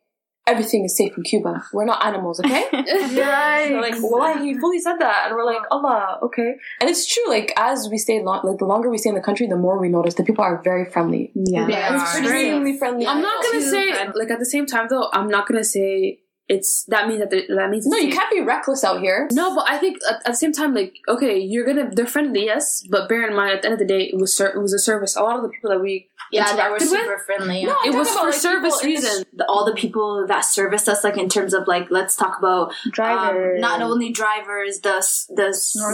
everything is safe in Cuba. We're not animals, okay?" yeah. We're like, well, he fully said that, and we're like, Allah, okay. And it's true. Like as we stay long, like the longer we stay in the country, the more we notice the people are very friendly. Yeah. Yeah, it's extremely friendly. I'm not gonna say like at the same time though. I'm not gonna say it's that means that that means No, you can't be reckless out here. No, but I think at, at the same time, like, okay, you're gonna they're friendly, yes, but bear in mind at the end of the day, it was ser- it was a service. A lot of the people that we Yeah, they were interacted with, super friendly. No, I'm it was talking for like, service people in the all the people that serviced us, like in terms of like, let's talk about Drivers. um, not only drivers, the s- the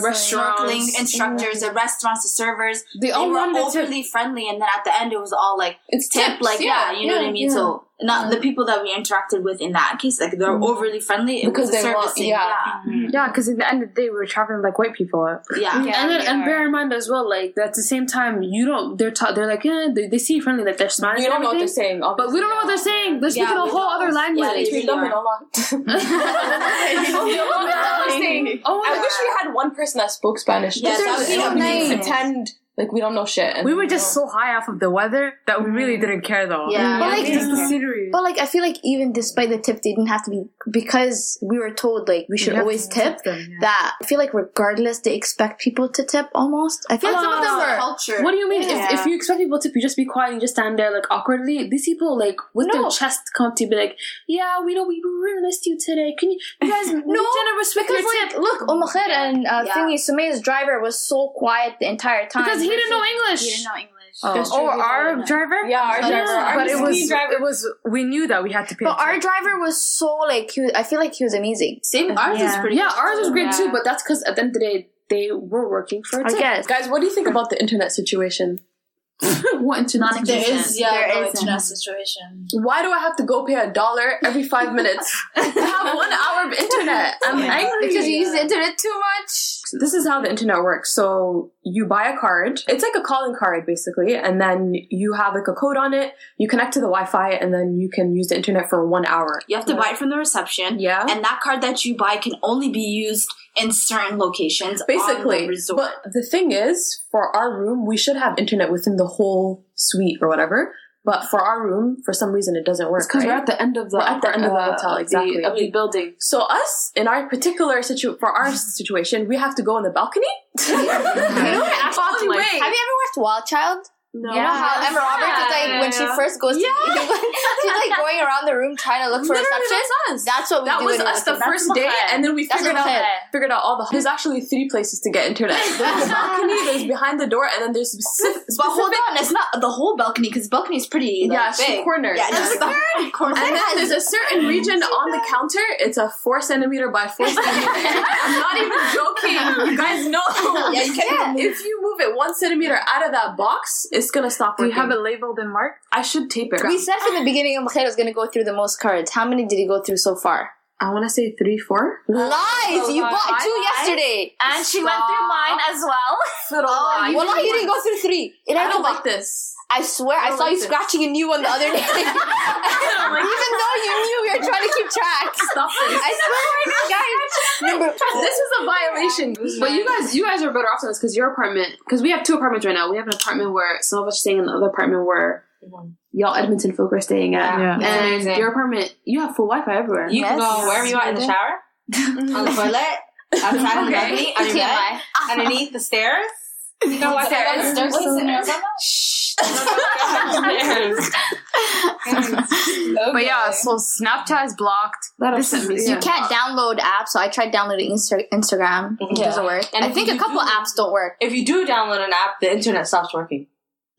Restaurants. snorkeling instructors, the restaurants, the servers. They They all were wanted to overly friendly, and then at the end, it was all like It's tip, tips, like yeah, you know what I mean. yeah. So not the mm-hmm. people that we interacted with in that case, like they're mm-hmm. overly friendly. It Because was they want- servicing, yeah. yeah, mm-hmm. Yeah, because at the end of the day, we are traveling like white people. yeah. and then, and bear in mind as well, like at the same time, you don't. They're ta- they're like, yeah, they, they seem friendly, like they're smiling. You don't know what they're saying, but we don't know what they're saying. They're speaking Yeah, a whole don't. other Yeah, language. they Between them and Allah. oh, I wish we had one person that spoke Spanish. Yeah, Just that would be so we amazing. can pretend like we don't know shit. and We were just so high off of the weather that we really didn't care though. Yeah. But like, Just the scenery. but like, I feel like even despite the tip, they didn't have to be because we were told like we should You always to tip. them, yeah. That I feel like regardless, they expect people to tip. Almost, I feel like some of them Ah. were. culture. What do you mean? Yeah. If, if you expect people to be just be quiet and just stand there like awkwardly, these people like with No. their chest come to be like, "Yeah, we know we really missed you today. Can you, you guys, no, No, generous with Because your like, tip?" look, Khair and uh, Yeah. thingy Sumaya's driver was so quiet the entire time because he didn't know English. He didn't know English. Oh, oh our driver? Yeah, our driver. Yeah, our But it was, driver. it was, we knew that we had to pay. But our driver was so like he was, I feel like he was amazing. Same. Ours is Yeah. pretty. Yeah, ours was great Yeah. too, but that's because at the end of the day, they were working for a I tip. guess. Guys, what do you think about the internet situation? what internet? There Non-existent. yeah, There no isn't. internet situation. Why do I have to go pay a dollar every five minutes to have one hour of internet? I'm angry Because you use the internet too much. This is how the internet works. So you buy a card. It's like a calling card basically, and then you have like a code on it. You connect to the Wi-Fi, and then you can use the internet for one hour. You have to buy it from the reception. Yeah. And that card that you buy can only be used in certain locations. on the Basically, resort. but the thing is, for our room, we should have internet within the whole suite or whatever. But for our room, for some reason, it doesn't work. Because right? we're at the end of the We're at the end of the uh, hotel, of exactly. of the building. So us, in our particular situ, for our situation, we have to go on the balcony. You know what? Actually, Only way. have you ever watched Wild Child? No. You know how Emma Roberts is like when she first goes to she's like going around the room trying to look for Literally, reception. that's us. That's what we That do. was us the first Mukhair. day, and then we That's figured out Mukhair. figured out all the. There's actually three places to get internet. There's the balcony, there's behind the door, and then there's specific. but hold on, it's not the whole balcony because balcony is pretty like, Yeah, it's big. the corner. Yeah, just the corner. And then there's a certain region on the counter. It's a four centimeter by four centimeter. I'm not even joking. You guys know. Yeah, you can't If you move it one centimeter out of that box, it's gonna stop Do you have it labeled and marked? I should tape it. We said from the beginning of Mukhair was going to go through the most cards. How many did he go through so far? I want to say three, four. Lies! You far, bought five two lies? yesterday. And she went through mine as well. Oh, well, you didn't go through three. It I don't to like this. I swear, I, don't saw like you this. scratching a new one the other day. Oh Even though you knew we were trying to keep track. Stop this. I swear, guys. Remember, this is a violation. But you guys, you guys are better off than us because your apartment. Because we have two apartments right now. We have an apartment where some of us are staying in the other apartment where y'all Edmonton folk are staying at, Yeah. and amazing. your apartment you have full Wi-Fi everywhere. You can go wherever you want in the shower, on the toilet, outside on the balcony, on your bed, underneath the stairs. You can watch Stairs. stairs. Stairs. Wait, But yeah, so Snapchat is blocked. That This upset me. You can't download apps, so I tried downloading Insta- Instagram. Mm-hmm. It doesn't work. And I think a couple do- apps don't work. If you do download an app, the internet stops working.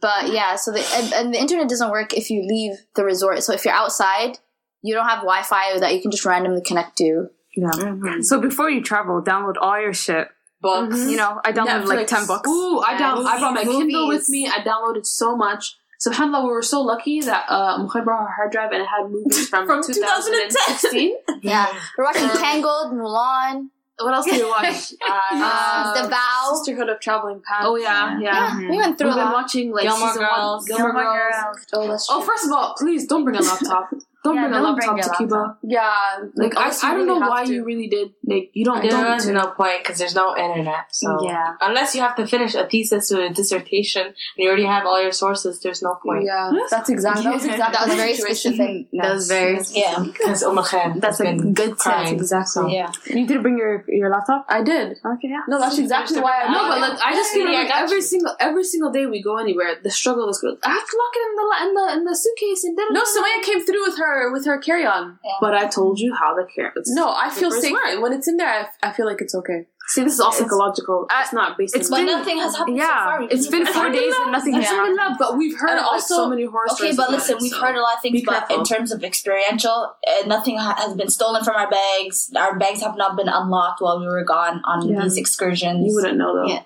But yeah, so the and, and the internet doesn't work if you leave the resort. So if you're outside, you don't have Wi-Fi that you can just randomly connect to. Yeah. Mm-hmm. So before you travel, download all your shit. Books. You know, I downloaded like ten books. Ooh, I down. I brought my Movies. Kindle with me. I downloaded so much. Subhanallah, we were so lucky that uh, Mukhair brought her hard drive and it had movies from, From 2016. Yeah, we're watching Tangled, Mulan, what else did we watch? uh, The Vow. Sisterhood of Traveling Pants. Oh yeah, yeah. Yeah, we went through We've a been lot. watching like Gilmore season Girls. one. Gilmore, Gilmore Girls. Girls. Oh, that's Oh, first of all, please don't bring a laptop. Don't Yeah, bring a don't bring laptop to Cuba. Yeah. Like I, I don't really know why to. you really did. Like you don't. There's don't no point because there's no internet. So Yeah. unless you have to finish a thesis or a dissertation and you already have all your sources, there's no point. Yeah, that's exactly. That was exactly. That was very specific. That was very. Yeah. Because Umm That's a good crying. sense. Exactly. Yeah. You did bring your your laptop. I did. Okay. Yeah. No, that's exactly why. I No, no, but like I just feel like got every single every single day we go anywhere, the struggle is good. I have to lock it in the in the in the suitcase and No, Sumaya came through with her with her carry on. But I told you how the carrots. No, I feel safe when it's in there. I, I feel like it's okay. see, this is all psychological. I- it's not based. it's on But been- nothing has happened so Yeah, far. it's been four days and nothing has happened. Alhamdulillah, but we've heard And like, also- so many horror Okay, stories. but listen, it, we've so heard a lot of things, be but in terms of experiential, uh, nothing ha- has been stolen from our bags. Our bags have not been unlocked while we were gone on Yeah. these excursions. You wouldn't know though. Yeah.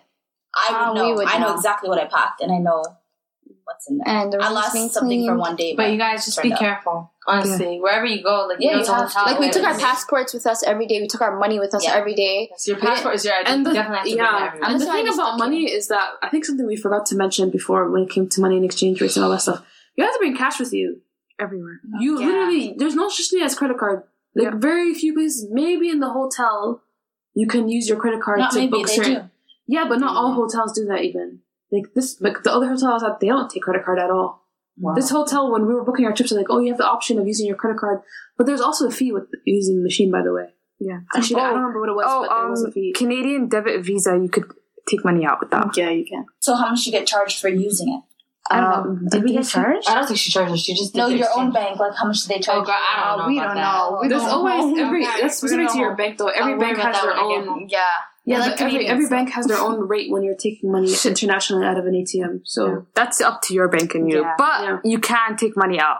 I would we know. would I know. know. exactly what I packed, and I know what's in there. And the I room's being lost something for one day, But you guys just be turned careful. Honestly, wherever you go, like Yeah, you you have hotel, Like we took our passports with us every day. We took our money with us Yeah. every day. Yes, your passport is your ID. And you the, definitely have to yeah, that and the thing about money is that I think something we forgot to mention before when it came to money and exchange rates and all that stuff. You have to bring cash with you Everywhere. You Yeah. literally, there's no such thing as credit card. Like Yeah. very few places, maybe in the hotel, you can use your credit card Not to maybe book they certain. do. Yeah, but not all mm-hmm. hotels do that. Even like this, like the other hotels that they don't take credit card at all. This hotel, when we were booking our trips, they're like, oh, you have the option of using your credit card, but there's also a fee with using the machine. By the way, Yeah. actually, I Oh, don't remember what it was, Oh, but there was a um, fee. Canadian debit Visa. You could take money out with that. Yeah, you can. So how much you get charged for using it? I don't Um, know. Did we get charged? I don't think she charged us. She just did No, your own bank. Like how much do they charge? Oh god, I don't know. we don't that. know. We There's don't always know. every Okay. that's specific to your bank though. Every I'll bank has their when I get own. home. Yeah. Yeah, like every every bank has their own rate when you're taking money internationally out of an ATM. So That's up to your bank and you. Yeah. But Yeah. you can take money out.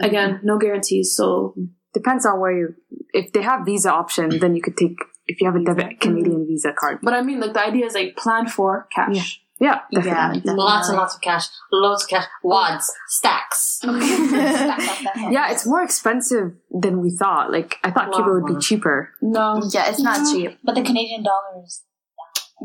again, no guarantees. So Depends on where you. If they have Visa option, then you could take. If you have a debit mm-hmm. Canadian Visa card. But I mean, like the idea is like plan for cash. Yeah, definitely. Lots and lots of cash. Loads of cash. Wads. Stacks. Yeah, it's more expensive than we thought. Like I thought Cuba would be cheaper. No. Yeah, it's not cheap. But the Canadian dollars.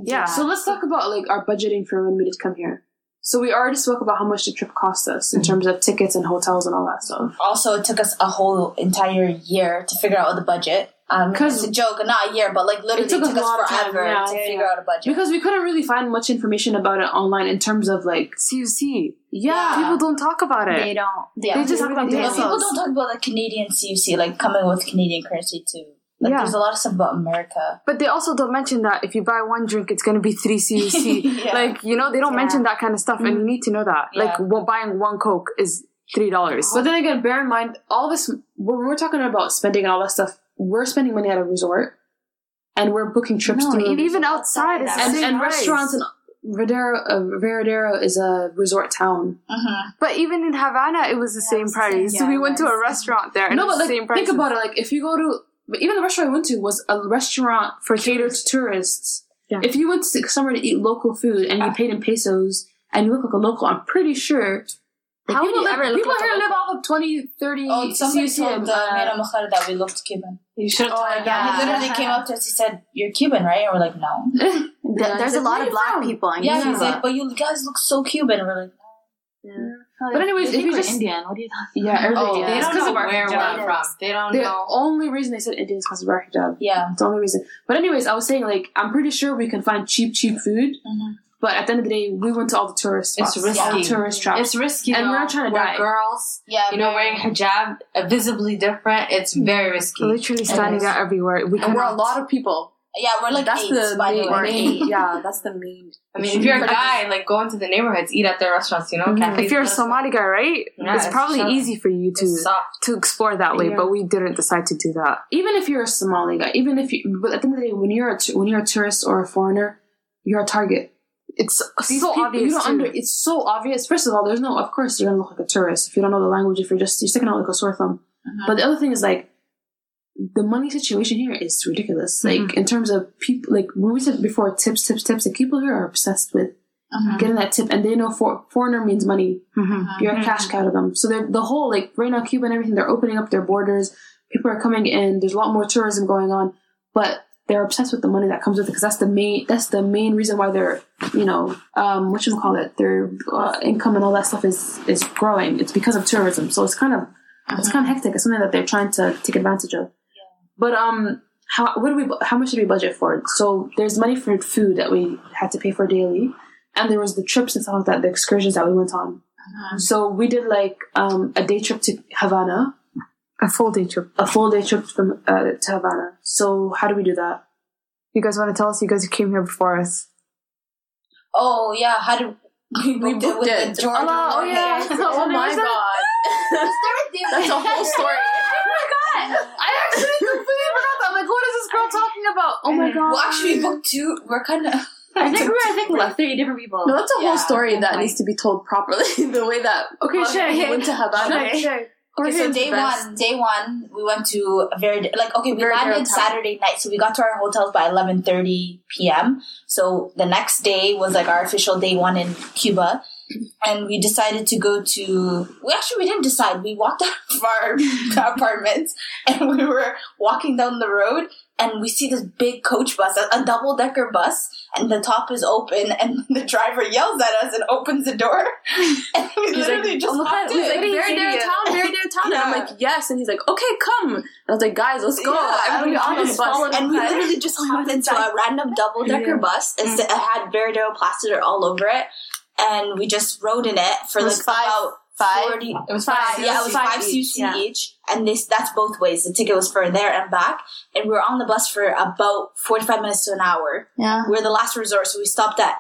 Yeah. So let's talk about like our budgeting for when we did come here. So we already spoke about how much the trip cost us in mm-hmm. terms of tickets and hotels and all that stuff. Also, it took us a whole entire year to figure out the budget. Um, 'Cause- it's a joke, not a year, but like literally It took it took, us a lot of us time, forever yeah, to yeah, figure yeah. out a budget. Because we couldn't really find much information about it online in terms of like CUC. yeah. People don't talk about it. They don't. yeah, They just talk about Yeah, people don't talk about the Canadian CUC, like coming with Canadian currency too. Like Yeah. there's a lot of stuff about America. But they also don't mention that if you buy one drink, it's going to be three CUC. Yeah. Like, you know, they don't Yeah. mention that kind of stuff, and you need to know that. Like, Yeah. well, buying one Coke is $3. But then again, bear in mind, all this, when we're talking about spending and all that stuff, we're spending money at a resort and we're booking trips No, through. even outside, it's and, and restaurants and Varadero, uh, Varadero is a resort town. Mm-hmm. But even in Havana, it was the same price. so we went to a restaurant there, and no, but like, the same price. think about it. Like, if you go to, even the restaurant I went to was a restaurant for catered to tourists. Yeah. If you went to somewhere to eat local food and you paid in pesos and you look like a local, I'm pretty sure. Like, How would people live, ever people here live off of 20, 30 Oh, somebody CUC told uh, uh, Mira Mujer that we looked Cuban. You should have Oh, told her yeah. He literally came up to us. He said, "You're Cuban, right?" And we're like, "No." Th- There's a lot of black people in Yeah, Cuba. he's like, "But you guys look so Cuban." We're like, But anyways, if you just Indian, what do you think? yeah, everybody Oh, yeah. They It's don't 'cause know of where we're from. They don't The know. only reason they said Indian is because of our hijab. Yeah, It's the only reason. But anyways, I was saying like I'm pretty sure we can find cheap, cheap food. Mhm. But at the end of the day, we went to all the tourist It's spots, all the risky. tourist traps. It's risky, And though. we're not trying to We're die. girls. yeah. You know, very- wearing hijab, uh, visibly different. It's very risky. literally standing out everywhere. We and we're a lot of people. Yeah, we're like that's eight, the by the main, way. main- yeah, that's the main. I mean, if you're a guy, like go into the neighborhoods, eat at their restaurants, you know. cafes, If you're a Somali guy, right? Yeah, it's it's probably soft. easy for you to to explore that way, Yeah. but we didn't decide to do that. even if you're a Somali guy, even if you, but at the end of the day, when you're a t- when you're a tourist or a foreigner, you're a target. It's These so people- obvious. You don't under, it's so obvious. First of all, there's no. Of course, you're gonna look like a tourist if you don't know the language. If you're just you're sticking out like a sore thumb. Uh-huh. But the other thing is like the money situation here is ridiculous. Mm-hmm. Like in terms of people, like when we said before, tips, tips, tips. Like people here are obsessed with uh-huh. getting that tip, and they know for foreigner means money. Mm-hmm. You're a cash mm-hmm. cow to them. So they're the whole like right now, Cuba and everything. They're opening up their borders. People are coming in. There's a lot more tourism going on, but they're obsessed with the money that comes with it because that's the main that's the main reason why they're you know um what you call it their uh, income and all that stuff is is growing. It's because of tourism. So it's kind of it's kind of hectic. It's something that they're trying to take advantage of. But um, how what do we how much did we budget for? So there's money for food that we had to pay for daily, and there was the trips and stuff like that, the excursions that we went on. So we did like um a day trip to Havana, a full day trip. a full day trip from uh, to Havana. So how do we do that? You guys want to tell us? You guys came here before us. Oh yeah, how did we booked it with it. the Georgia? Oh, yeah. oh my god. That's a whole story. Oh my god. I actually completely forgot that. I'm like, what is this girl talking about? Oh my god. Well, actually, we booked two. We're kind of. I think we're, I think, like three different people. No, that's a Yeah, whole story that like- needs to be told properly. the way that Okay, we Shay. went to Havana. Shay. Okay, so day best. one, day one, we went to a very like okay, we Very landed. Saturday night, so we got to our hotels by eleven thirty p.m. So the next day was like our official day one in Cuba, and we decided to go to. We actually we didn't decide. We walked out of our apartments, and we were walking down the road, and we see this big coach bus, a, a double decker bus, and the top is open, and the driver yells at us and opens the door, and we literally just oh hopped He's in. like, very downtown, very downtown. And I'm like, yes. And he's like, okay, come. And I was like, guys, let's go. Yeah, Everybody and on we the bus. and we literally just hopped into a random double decker bus. It's, mm-hmm. It had Varadero plaster all over it, and we just rode in it for It like five- about five? forty. It was five. Yeah, it was five, CUC yeah. each, and this that's both ways. The ticket was for there and back, and we were on the bus for about forty five minutes to an hour. Yeah. We are the last resort, so we stopped at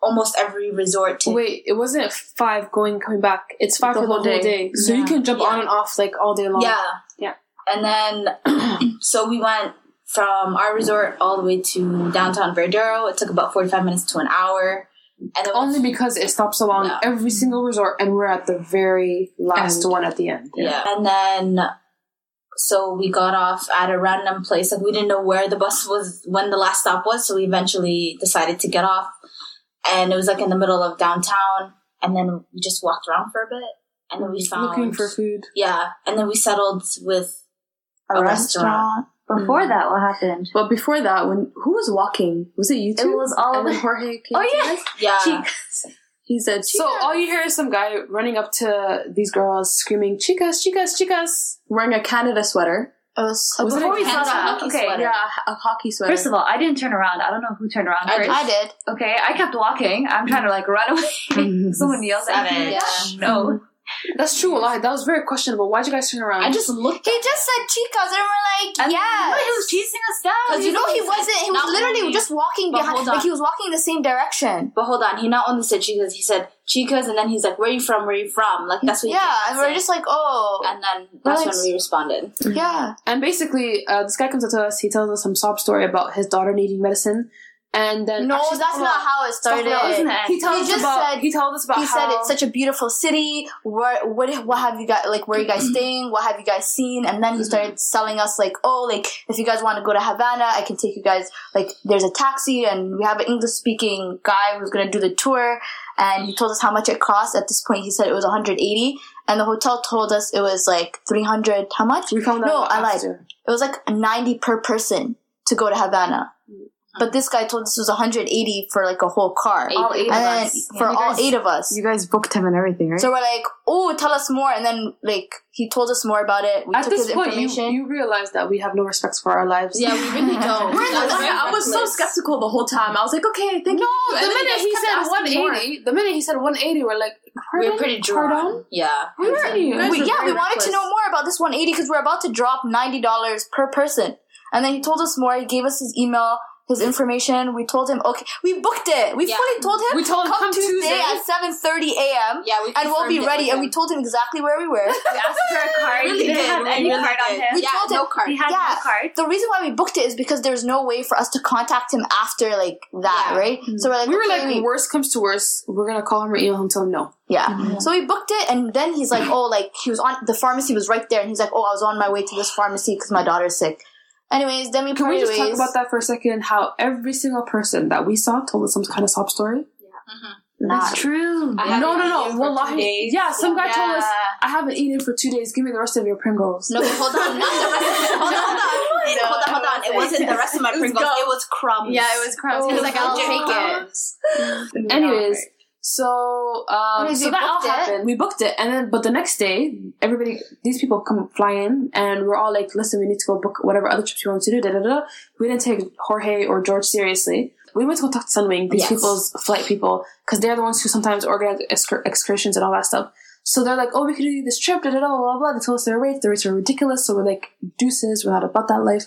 almost every resort. To, Wait, it wasn't five going coming back. It's five The for the whole whole day. day. So you can jump Yeah. on and off like all day long. Yeah. Yeah. And then, so we went from our resort all the way to downtown Varadero. It took about 45 minutes to an hour. And then Only because it stops along Yeah. every single resort, and we're at the very last End. one at the end. yeah. And then, so we got off at a random place. Like we didn't know where the bus was when the last stop was. So we eventually decided to get off. And it was like in the middle of downtown. And then we just walked around for a bit. And then we found. Looking for food. Yeah. And then we settled with A, A restaurant. Before mm. that, what happened? But before that, when who was walking? Was it you two? It was all and of then Jorge. came Oh to yeah. us? Yeah. He said, So all you hear is some guy running up to these girls screaming, Chicas, chicas, chicas, wearing a Canada sweater. Oh, it was. Was it a we saw Canada that, hockey okay. sweater? Yeah, a, a hockey sweater. First of all, I didn't turn around. I don't know who turned around I first. did. I did. Okay, I kept walking. I'm trying to like run away. Someone yells at me. Savage. No. That's true. Like, that was very questionable. Why'd you guys turn around? I just looked He just said chicas, and we're like, And yeah. He was chasing us down. Because you know he wasn't. He was Not literally only- just walking but behind. hold. Like he was walking the same direction. But hold on, he not only said chicas, he said chicas, and then he's like, "Where are you from? Where are you from?" Like that's what. he Yeah, kept and we're just like, oh, And then that's Right. when we responded. yeah. And basically, uh, this guy comes up to us. He tells us some sob story about his daughter needing medicine, and then No, actually, that's not how it started. Isn't it? He tells He just about. said- he told us about He said it's such a beautiful city. Where what what have you got like where are you guys staying? What have you guys seen? And then he mm-hmm. started selling us like, oh, like if you guys want to go to Havana, I can take you guys. Like there's a taxi and we have an English speaking guy who's gonna do the tour. And he told us how much it cost. At this point, he said it was 180, and the hotel told us it was like 300. How much? we found out. No, I lied. after. It was like 90 per person to go to Havana. But this guy told us it was 180 for like a whole car. All eight and of then us. for You all guys- eight of us. You guys booked him and everything, right? So we're like, oh, tell us more. And then like he told us more about it. We At took this his point, you, information. you realize that we have no respect for our lives. Yeah, we really don't. We're in the- That's I was so skeptical the whole time. I was like, okay, thank No, you. the minute he said kept asking 180, the minute he said 180, we're like, We're pardon? pretty Pardon? drawn. Yeah. Where are you? We- yeah, we wanted to know more about this 180 because we're about to drop $90 per person. And then he told us more. He gave us his email, his information. We told him, okay, we booked it. We Yeah. fully told him, We told him, come, come Tuesday, Tuesday." at 7.30 a.m. Yeah, we and we'll be ready. And we told him exactly where we were. We asked for a card. Really didn't did. have any card on him. We Yeah, told no card. He had Yeah. no card. the reason why we booked it is because there's no way for us to contact him after like that, Yeah. right? Mm-hmm. So we're like, we were okay, like, we- worst comes to worst, we're gonna call him or email him, tell him no. yeah. Mm-hmm. So we booked it, and then he's like, oh, like he was on the pharmacy was right there, and he's like, oh, I was on my way to this pharmacy because my daughter's sick. Anyways, then we Can we parted just talk about that for a second? How every single person that we saw told us some kind of sob story. Mm-hmm. Not true. I haven't no, no, no. eaten Wallahi. two days. Yeah, some guy told us, I haven't eaten for two days. Give me the rest of your Pringles. No, hold on, not the rest of. Hold on, hold on. It- hold on, hold on. It wasn't the rest of my Pringles. It was crumbs. Yeah, it was crumbs. he was like, I'll take it. Anyways, so um, so that all it. happened. We booked it, and then but the next day, everybody, these people come fly in, and we're all like, "Listen, we need to go book whatever other trips we want to do." Da da da. We didn't take Jorge or George seriously. We went to go talk to Sunwing, these Yes. people's flight people, because they're the ones who sometimes organize excur- excursions and all that stuff. So they're like, "Oh, we could do this trip." Da da da. Blah blah blah. They told us their rates. The rates are ridiculous. So we're like, "Deuces, we're not about that life."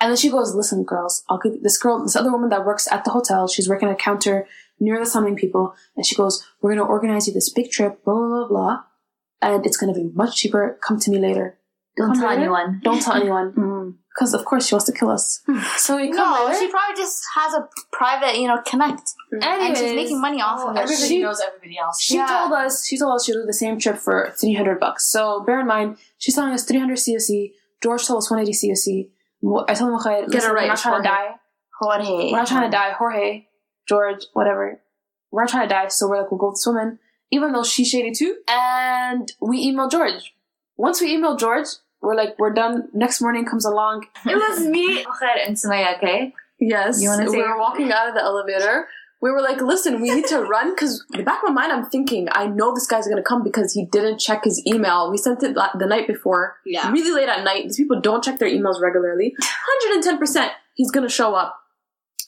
And then she goes, "Listen, girls, I'll give this girl, this other woman that works at the hotel. She's working at a counter near the Sunwing people, and she goes, "We're gonna organize you this big trip, blah blah blah blah, and it's gonna be much cheaper. Come to me later. Don't Come tell later. anyone. Don't tell anyone, mm-hmm. because of course she wants to kill us. Hmm. so we come no, later. she probably just has a private, you know, connect, mm. and she's making money off of it. everybody She- knows everybody else. She Yeah. told us she told us she'll do the same trip for three hundred bucks. So bear in mind, she's telling us three hundred CUC. George told us one eighty CUC. I told him, "Okay, listen, it we're not trying to die. Jorge. We're not trying to die. Jorge, George, whatever. We're not trying to die. So we're like, we'll go with this woman, even though she's shady too. And we emailed George. Once we emailed George, we're like, we're done. Next morning comes along. It was me, and Sumaya, okay? Yes. You wanna we say were walking out of the elevator. We were like, listen, we need to run because in the back of my mind, I'm thinking, I know this guy's gonna come because he didn't check his email. We sent it the night before, Yeah. really late at night. These people don't check their emails regularly. 110% he's gonna show up.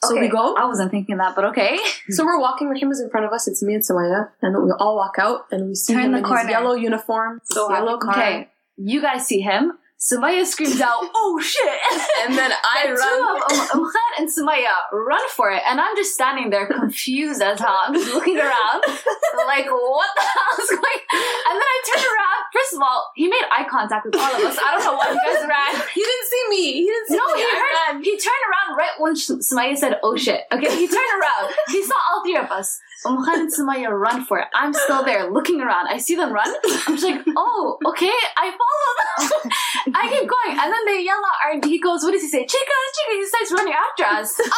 So we go. I wasn't thinking that, but okay. So we're walking. Rahim is in front of us. It's me and Sumaya, and we all walk out, and we see Turn him the in corner. his yellow uniform, So yellow car, Okay, you guys see him. Sumaya screams out, "Oh shit!" and then I the run. two of um, and Sumaya run for it, and I'm just standing there confused as hell. I'm just looking around, like, what the hell is going? And then I turn around. First of all, he made eye contact with all of us. I don't know why you guys ran. He didn't see me. He didn't see No, me. he I heard. ran. He turned around right when Sumaya said, "Oh shit!" Okay, he turned around. He saw all three of us. And Sumaya run for it. I'm still there looking around. I see them run. I'm just like, "Oh, okay." I follow them. I keep going, and then they yell out. And he goes, "What does he say?" Chica, chica. He starts running after us. and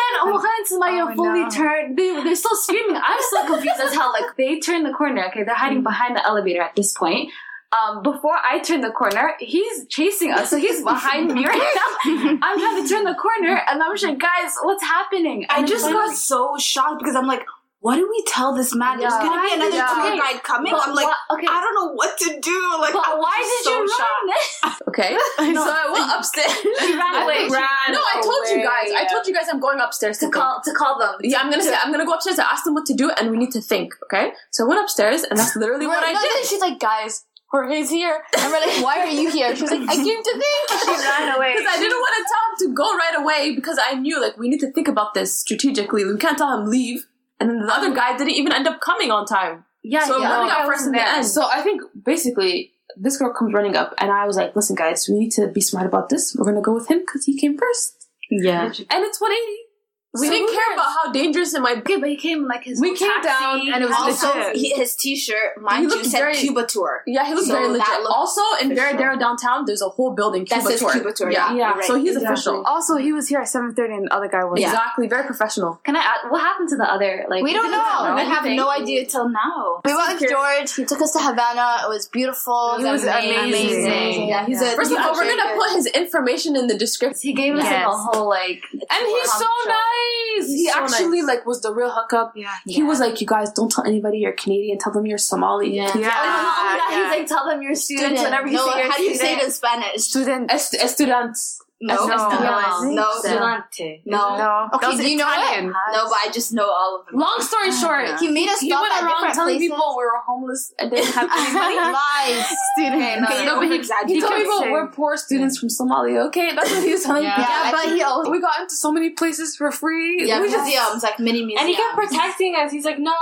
then and Sumaya fully turn. They, they're still screaming. I'm still confused as hell. Like they turn the corner. Okay, they're hiding behind the elevator at this point. Um, before I turn the corner, he's chasing us, so he's behind me right now. I'm trying to turn the corner, and I'm just like, guys, what's happening? I just got finally- so shocked because I'm like, what do we tell this man? There's gonna be another did- tour guide coming. but I'm like, wha- okay, I don't know what to do. Like, but why did so you shocked. run? Okay. so I went upstairs. She ran away. no, I told you guys. I told you guys I'm going upstairs to to call to call them. Yeah, I'm gonna say I'm gonna go upstairs to ask them what to do, and we need to think. Okay, so I went upstairs, and that's literally what I No, did. She's like, guys, Jorge's here. And we're like, why are you here? She was like, I came to think. She ran away. Because I didn't want to tell him to go right away because I knew like we need to think about this strategically. We can't tell him leave, and then the other guy didn't even end up coming on time. Yeah, So yeah. we got I first in the end. So I think basically this girl comes running up, and I was like, "Listen, guys, we need to be smart about this. We're gonna go with him because he came first, Yeah, and it's 180. We So didn't care cares? about how dangerous it might be. Okay, but he came like his. We whole came taxi, down, and it was Also, he, his T-shirt, He mind you, looked said very- Cubatur. Yeah, he looks So very legit. also, in official. Varadero downtown, there's a whole building Cuba says Tour. Cubatur, Yeah, yeah, Yeah, right. so he's Exactly. official. Also, he was here at 7:30, and the other guy was. Yeah. Exactly, very professional. Can I? ask, What happened to the other? Like We don't didn't know. We have no idea till now. We went with George. He took us to Havana. It was beautiful. It was amazing. Yeah, he's a. First of all, we're gonna put his information in the description. He gave us like a whole like. And he's so nice. He so actually nice. like was the real hookup. Yeah. He was like, "You guys don't tell anybody you're Canadian. Tell them you're Somali." Yeah. Oh, not only that, he's like, oh, tell them you're students Student. whenever you No, say how do you say it in Spanish? Student, estudiants. No, No. no, no, no. No. Okay, do you know Italian. it? No, but I just know all of them. Long story short, He made us he stop went at around different telling places. people we were homeless and didn't have any money. Lies. Student. Okay, No, but he, he told people saying- we're poor students from Somalia. Okay, that's what he was telling Yeah. people. Yeah, but but he also, we got into so many places for free. Yeah, we just museums, like mini museums. And he kept protecting us. He's like, no,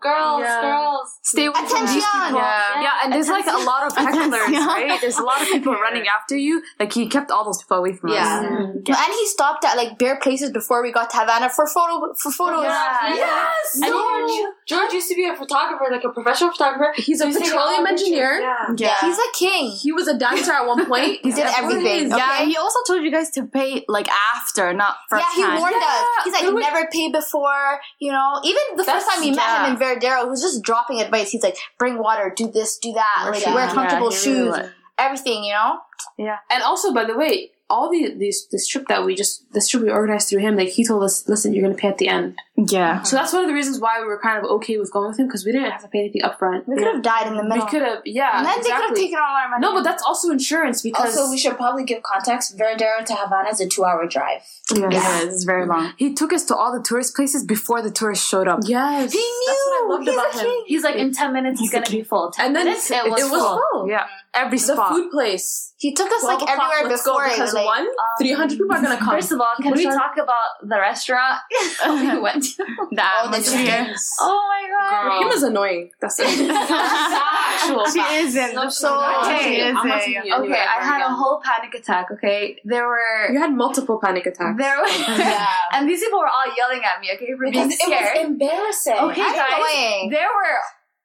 girls, girls. stay away from these Attention. people. Yeah. Yeah, and there's like a lot of hecklers, right? There's a lot of people running after you. Like he kept all those people away from Yeah. us. No, mm. and he stopped at like bare places before we got to Havana for photo for photos. Yeah. Yes. And George, George used to be a photographer, like a professional photographer. He's a He petroleum all the pictures. engineer. Yeah. Yeah. He's a king. He was a dancer at one point. He did everything. Yeah, okay? he also told you guys to pay like after, not first Yeah, he time. warned us. He's like, It was- never pay before, you know. Even the first time we met yeah. him in Varadero, who's just dropping advice. He's like, bring water, do this, do that, like Yeah. wear comfortable Yeah, he really shoes, everything, you know. Yeah. And also, by the way, all the these this trip that we just this trip we organized through him, like he told us, listen, you're gonna pay at the end. Yeah. So that's one of the reasons why we were kind of okay with going with him because we didn't have to pay anything up front. We could have died in the middle. We could have, yeah, and then they could have taken all our money. no, but that's also insurance because Also, we should probably give context. Varadero to Havana is a two-hour drive. Yeah, it's very long. He took us to all the tourist places before the tourists showed up. yes, he that's what I knew. loved He's about him. king. He's like, in 10 minutes, he's gonna be full. 10 And then minutes, it, was, it was full. full. Yeah, every spot. The food place. He took us like everywhere let's before it. because like, one, three hundred people are gonna come. First of all, can we talk about the restaurant we went to? That Oh, the chickens. Oh my god. Him is annoying. That's it. Actual She isn't. So, okay, I'm not taking Okay, I ever had a whole panic attack, okay? There were You had multiple panic attacks. there were Yeah. and these people were all yelling at me, okay, for being Because it was embarrassing. Okay, I'm guys. annoying. There were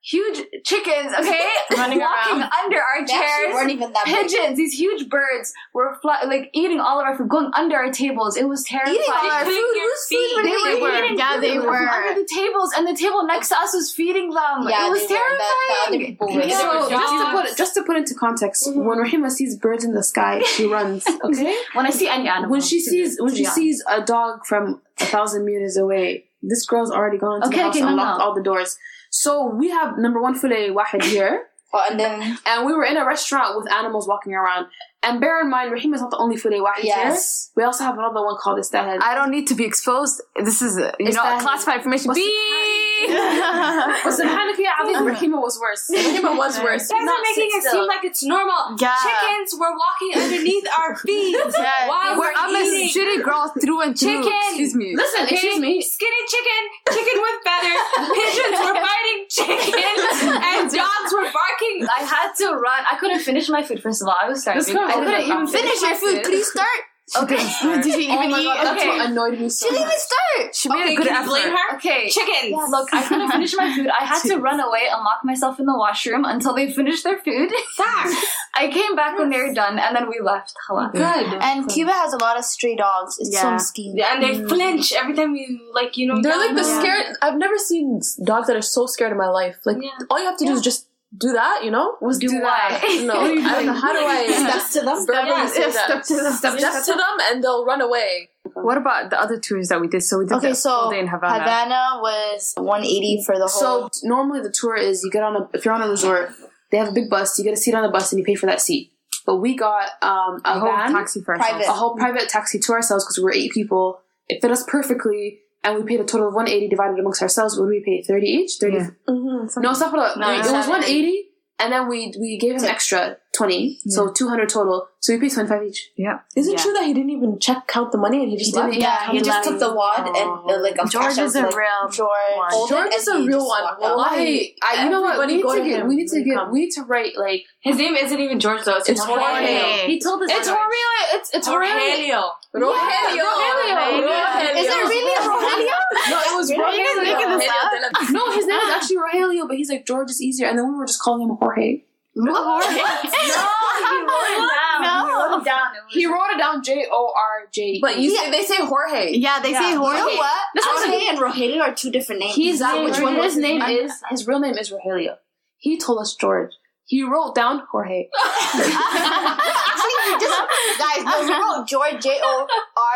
huge chickens, okay, Running walking around. under our They actually chairs. weren't even that big. Pigeons, these huge birds were fly- like eating all of our food, going under our tables. It was terrifying. Eating all our food. Clicking Whose food They they were eating? eating Yeah, they food were. under the tables, and the table next to us was feeding them. Yeah, it was they were. The- the other terrifying. people were- Yeah. So just to put just to put into context, mm-hmm. when Rahima sees birds in the sky, she runs. Okay. When I see any animal, when she to- sees when she be honest. sees a dog from a thousand meters away, this girl's already gone to Okay, the house okay, and no, locked no. all the doors. So we have number one filet wahid here, Oh, and then and we were in a restaurant with animals walking around. And bear in mind, Rahima's not the only filet wahid yes, here. We also have another one called Istahad. I don't need to be exposed. This is, uh, you Is know, classified information. What's the Beep! But subhanaka ya azim, Rahima was worse. Rahima was worse. You guys are making it seem like it's normal. Yeah. Chickens were walking underneath our feet while We're, we're, I'm a eating. shitty girl through and through. Chicken. Excuse me. Listen, Okay? excuse me. Skinny chicken, chicken with feathers. Pigeons were biting chicken, and dogs were barking. I had to run. I couldn't finish my food. First of all, I was starving. This girl I couldn't even like, Finish your food. Could you start? Okay. Did you Oh even my eat? god, that's Okay. what annoyed me so She didn't much. even start. She made Okay, a good can you effort. blame her? Okay. Chickens. Look, I couldn't finish my food. I had to run away and lock myself in the washroom until they finished their food. I came back when they were done, and then we left. Halas. Good. And Cuba has a lot of stray dogs. It's so Yeah. mesquite. Yeah, and they mm. flinch every time you like you know. They're like the at them. scared. I've never seen dogs that are so scared in my life. Like Yeah. all you have to do is just do that. You know? Was do, what? No, I don't know. How do I steps to them. verbally Yeah, say yeah, that? step to them. Step, step to them, and they'll run away. What about the other tours that we did? So we did Okay, the so full day in Havana. Havana was 180 for the whole. So normally the tour is you get on a if you're on a resort, they have a big bus. You get a seat on the bus and you pay for that seat. But we got um, a a whole van, taxi for ourselves. Private. a whole private taxi to ourselves because we were eight people. It fit us perfectly, and we paid a total of 180 divided amongst ourselves. What did we pay? 30 each? 30. Yeah. Mm-hmm. No, it's not. for- No, it was 180, and then we we gave him extra 20, so 200 total. So we paid 25 each. Yeah. Is it Yeah. true that he didn't even check count the money and he just He left? didn't- yeah, He he just took the wad and uh, like a George is a like, real George. one. George is a real one. walked out. I, you know what? We need to to get. We need to get. We need to write like His name isn't even George though. It's, It's Jorge. Jorge. He told us it's that- Rogelio. It's it's Rogelio. Rogelio. Rogelio. Rogelio. Rogelio. Is it really Rogelio? No, it was You Rogelio. Rogelio up? de la- No, his name is actually Rogelio, but he's like George is easier, and then we were just calling him Jorge. No, he wrote it down. He wrote it down. It was- He wrote it down J O R J. But you say they say Jorge. Yeah, they say You Jorge. know what? Jorge and Rogelio are two different names. He's Is that which which one His was name name? is his real name is Rogelio. He told us George. He wrote down Jorge. Actually, we just guys, no, we wrote George J O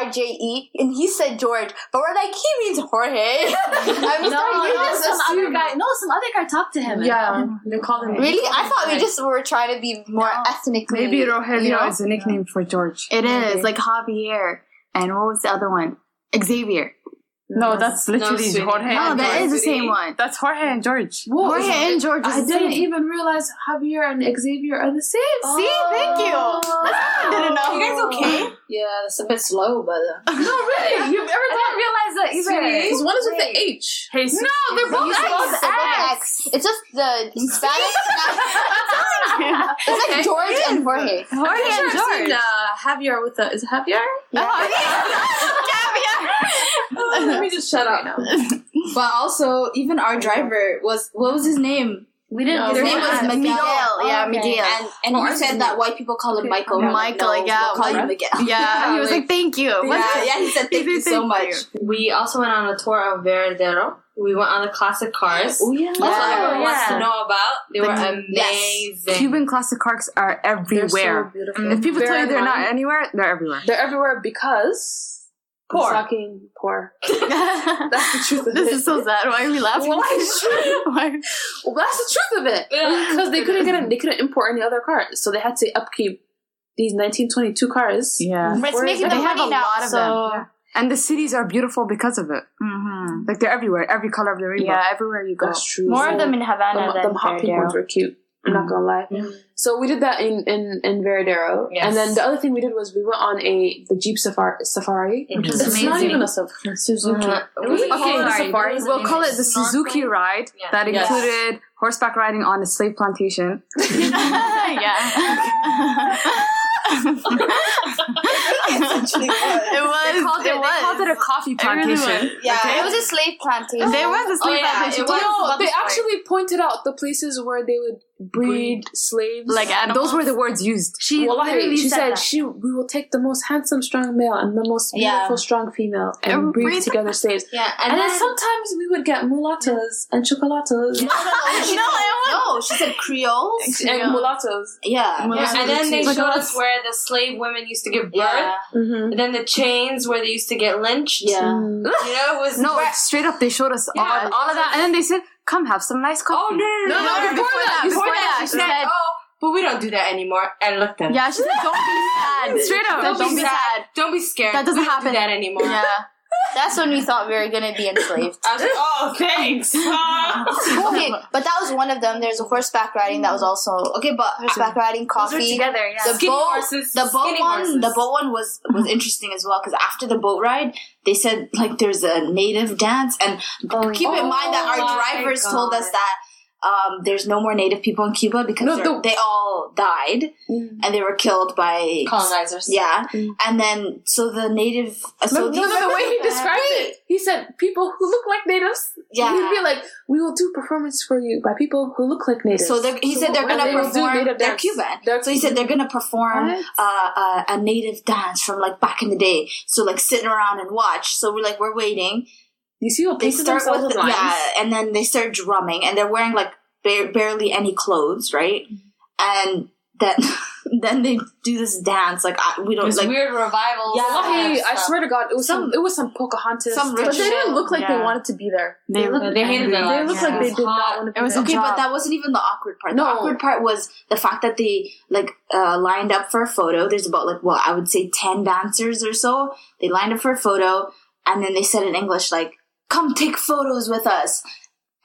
R J E, and he said George, but we're like he means Jorge. I was No, like, no, just some other guy. No, some other guy talked to him. Yeah, they called him. Really, I thought we just were trying to be more ethnically. Maybe Rogelio you know? is a nickname for George. It is like Javier. And what was the other one? Xavier. No, that's literally sweetie. Jorge. No, and that George. is the same one. That's Jorge and George. Whoa, Jorge and George is I the didn't same. even realize Javier and Xavier are the same. See, thank you. I didn't know. You guys okay? Yeah, it's a bit slow, but uh, No, really? You've ever I didn't realize that either. Because one is with the H. Hey, No, they're both You said X. it's X. It's just the Spanish. it's like George and Jorge. Jorge and George. uh, Javier with the is it Javier? Oh, Let me just shut up. but also even our driver was what was his name? We didn't. Know his name was ask. Miguel. Miguel, yeah, oh, Okay. Miguel. And and you said that white people call him Michael. Yeah. Michael, No, yeah, we'll call you Miguel. Yeah, he was like, thank you. Yeah, yeah, he said thank you so Thank much. We also went on a tour of Varadero. We went on the classic cars. Oh yeah. That's what everyone oh, wants yeah. to know about. They were Yes. amazing. Cuban classic cars are everywhere. They're everywhere. so beautiful. if people Bear tell you they're mind, not anywhere, they're everywhere. they're everywhere because Poor. Fucking poor. That's the truth of it. This it. is so sad. Why are we laughing? Why? Why? Well, that's the truth of it. Yeah. Because they couldn't get in, they couldn't import any other cars, so they had to upkeep these 1922 cars. Yeah. But it's making them have money a now, lot of so them. Yeah. And the cities are beautiful because of it. Mm-hmm. Like they're everywhere, every color of the rainbow. Yeah, everywhere you go. That's true. more So of them in Havana them, than them hot pink ones were cute. I'm not gonna lie. Mm-hmm. So we did that in in in Varadero, Yes. and then the other thing we did was we went on a the Jeep Safari, safari which is amazing. not even a safari, Suzuki. Uh, it was Okay, the Safari. safari. We'll call it the Suzuki ride Yeah. that Yes. included horseback riding on a slave plantation. yeah. it was. They called it, it they called it a coffee It really plantation. was. Yeah, It was a slave plantation. There was a slave oh, yeah, plantation. it was. No, they actually pointed out the places where they would breed slaves. like Those were the words used. She Wallahi, literally she said, said she we will take the most handsome strong male and the most Yeah. beautiful strong female and And breed breed- together slaves. yeah, And, and, then, then sometimes we would get mulattoes and chocolatos no, no, no, she, no, she said Creoles. and mulattoes. Yeah, Yeah, and then they showed us where the slave women used to give birth. yeah, Mm-hmm. And then the chains where they used to get lynched. yeah. You know, it was No, straight up, they showed us all, all of that, and then they said, "Come have some nice Oh coffee." no, no, no, No, no, before that, before before that, that, she said, "Oh, but we don't do that anymore." And looked at. Yeah, she said, "Don't be sad." Straight up. Don't, be sad. Don't be scared. That doesn't we don't happen. Do that anymore. Yeah. That's when we thought we were gonna be enslaved. I was like, "Oh, thanks." Ah. okay, but that was one of them. There's a horseback riding that was also okay, but horseback riding, Those were coffee. together, yeah. The Skinny boat, horses, the boat skinny one, horses. the boat one was was interesting as well because after the boat ride, they said like there's a native dance, and oh, keep in mind that our Oh my drivers told us that um, there's no more native people in Cuba because No, they're- the- they all died Mm. and they were killed by Colonizers. yeah, Mm. and then so the native uh, so no, these- no, no, the way he described it, he said people who look like natives. Yeah. he'd be like, "We will do performance for you by people who look like natives." So they're, he said they're gonna they do perform. native They're dance. Cuban, They're so he said they're gonna perform uh, uh, a native dance from like back in the day. So like sitting around and watch. So we're like we're waiting. You see what They start themselves with in lines? yeah, and then they start drumming, and they're wearing like ba- barely any clothes, right? And then then they do this dance. Like I, we don't This like weird revival. Yeah. Wallahi, I swear to God, it was some, it was some Pocahontas. some but they didn't look like they wanted to be there. They, look, They hated their they lives. looked like they It did was not want to be It was there. Okay, job. but that wasn't even the awkward part. The awkward part was the fact that they like uh, lined up for a photo. There's about like well, I would say ten dancers or so. They lined up for a photo, and then they said in English like, "Come take photos with us."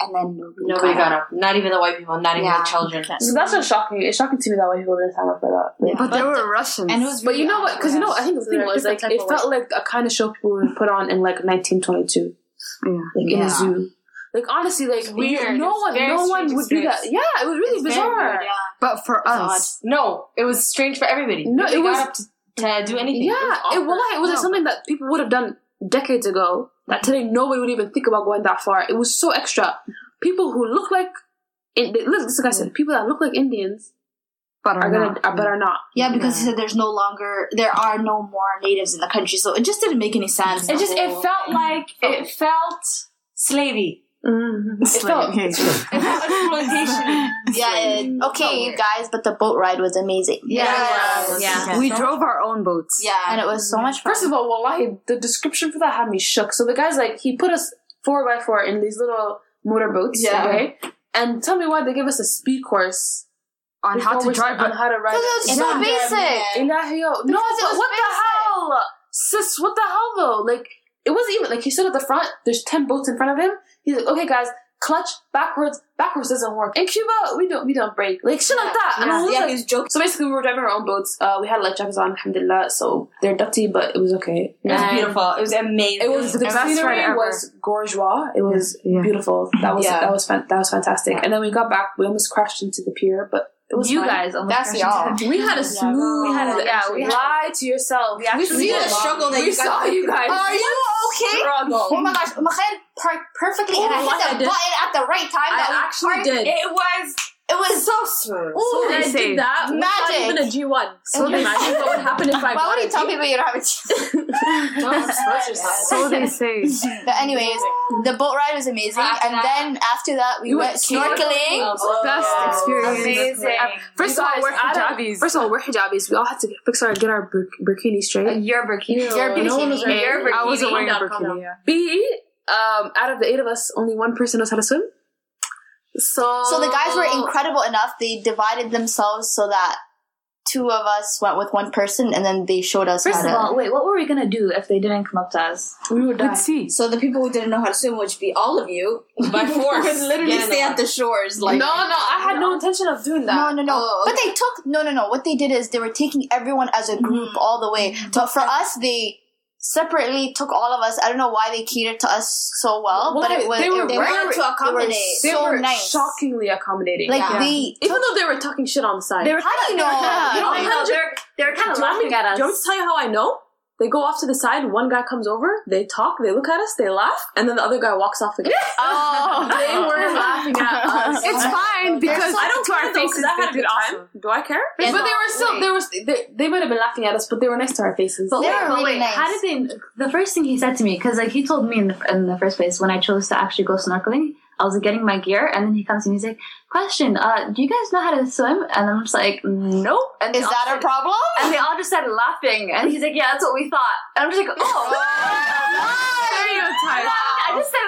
And then nobody, Nobody got up. Not even the white people. Not even Yeah. the children. So that's just shocking. It's shocking to me that white people didn't sign up for that. Yeah. but, there were Russians. And it was, But you know what? Because you know, yes. I think the thing was like it felt like a kind of show people would put on in like 1922, yeah. like in Yeah. a zoo. Like honestly, like weird. No one, no one would do that. Yeah, it was really It's bizarre. weird, yeah. But for odd. us, No, it was strange for everybody. No, Nobody it was- got up to, to do anything. Yeah, it it, was well, it was like something that people would have done decades ago. That today nobody would even think about going that far. It was so extra. People who look like, in, listen, this is like I said, people that look like Indians but are are gonna, not. are, but are not. Yeah, because he said there's no longer, there are no more natives in the country, so it just didn't make any sense. It just it felt like it felt slavey. Mm-hmm. It felt Yeah. it- okay, guys, but the boat ride was amazing. Yeah. Yeah. We drove our own boats. Yeah. And it was so much fun. First of all, wallahi, the description for that had me shook. So the guy's like, he put us four by four in these little motor boats. Yeah. okay? And tell me why they give us a speed course On how to drive. on how to ride. Because it's so basic. Ilahi. No, Because it what the hell? Sis, what the hell though? Like, it wasn't even, like, he stood at the front, there's 10 boats in front of him. He's like, okay, guys, clutch, backwards, backwards doesn't work. In Cuba, we don't, we don't brake. Like, shit like that. And I was Yeah, like, he's joking. so basically, we were driving our own boats. Uh, we had life jackets on, alhamdulillah, so they're dirty, but it was okay. It was And beautiful. It was amazing. It was the best scenery was gorgeous. It was Yeah. beautiful. That was Yeah. that was fan- that was fantastic. And then we got back. We almost crashed into the pier, but You fine. guys almost That's crashed y'all. into We had a smooth. We had a- yeah, we had- lie to yourself. We We see the struggle that we you saw you guys. Are you okay? Struggle. Oh my gosh, Makhail parked perfectly oh and I Oh, hit the did. button at the right time. I that actually did. It was It was so smooth. Ooh, I they say. did that. with Not Magic. even a G1. So they imagine what would happen if I Why would got you a tell G1? people you don't have a Don't expose yourself. So they say. But anyways, the boat ride was amazing, and then after that we went snorkeling. Best experience. Amazing. First You of all, we're hijabis. First of all, we're hijabis. We all had to fix our get our bur- burkini straight. Your bikini. Your No one was bikini. wearing- Your I wasn't wearing a Calm bikini. Yeah. B, um, out of the eight of us, only one person knows how to swim. So, So the guys were incredible enough. They divided themselves so that two of us went with one person, and then they showed us First how of to. all, wait, what were we gonna do if they didn't come up to us? We would die. See. So the people who didn't know how to swim, which be all of you, by force, would literally Yeah, stay no. at the shores. Like no, no, I had no intention of doing that. No, no, no. Oh, But they took no, no, no. What they did is they were taking everyone as a group Mm-hmm. all the way. But for us, they separately took all of us. I don't know why they catered to us so well, but it was they were they wanted to accommodate. they They so were nice. shockingly accommodating. Like Yeah. they Even though they were talking shit on the side. they were how do you know? You know, they're they're kind of Do you want me- laughing at us. Do you want me to tell you how I know? They go off to the side, one guy comes over, they talk, they look at us, they laugh, and then the other guy walks off again. oh, they were laughing at us. It's fine because I don't to care our though, 'cause faces I had a did good awesome. time. Do I care? but they were still, they were, they, they might have been laughing at us, but they were nice to our faces. But They wait, were but really wait, nice. how did they? The first thing he said to me, because like he told me in the in the first place when I chose to actually go snorkeling, I was getting my gear, and then he comes to me, and he's like, "Question, uh, do you guys know how to swim?" And I'm just like, "Nope." And is that a started- problem? And they all just started laughing, and he's like, "Yeah, that's what we thought." And I'm just like, "Oh." Stereotype. I just said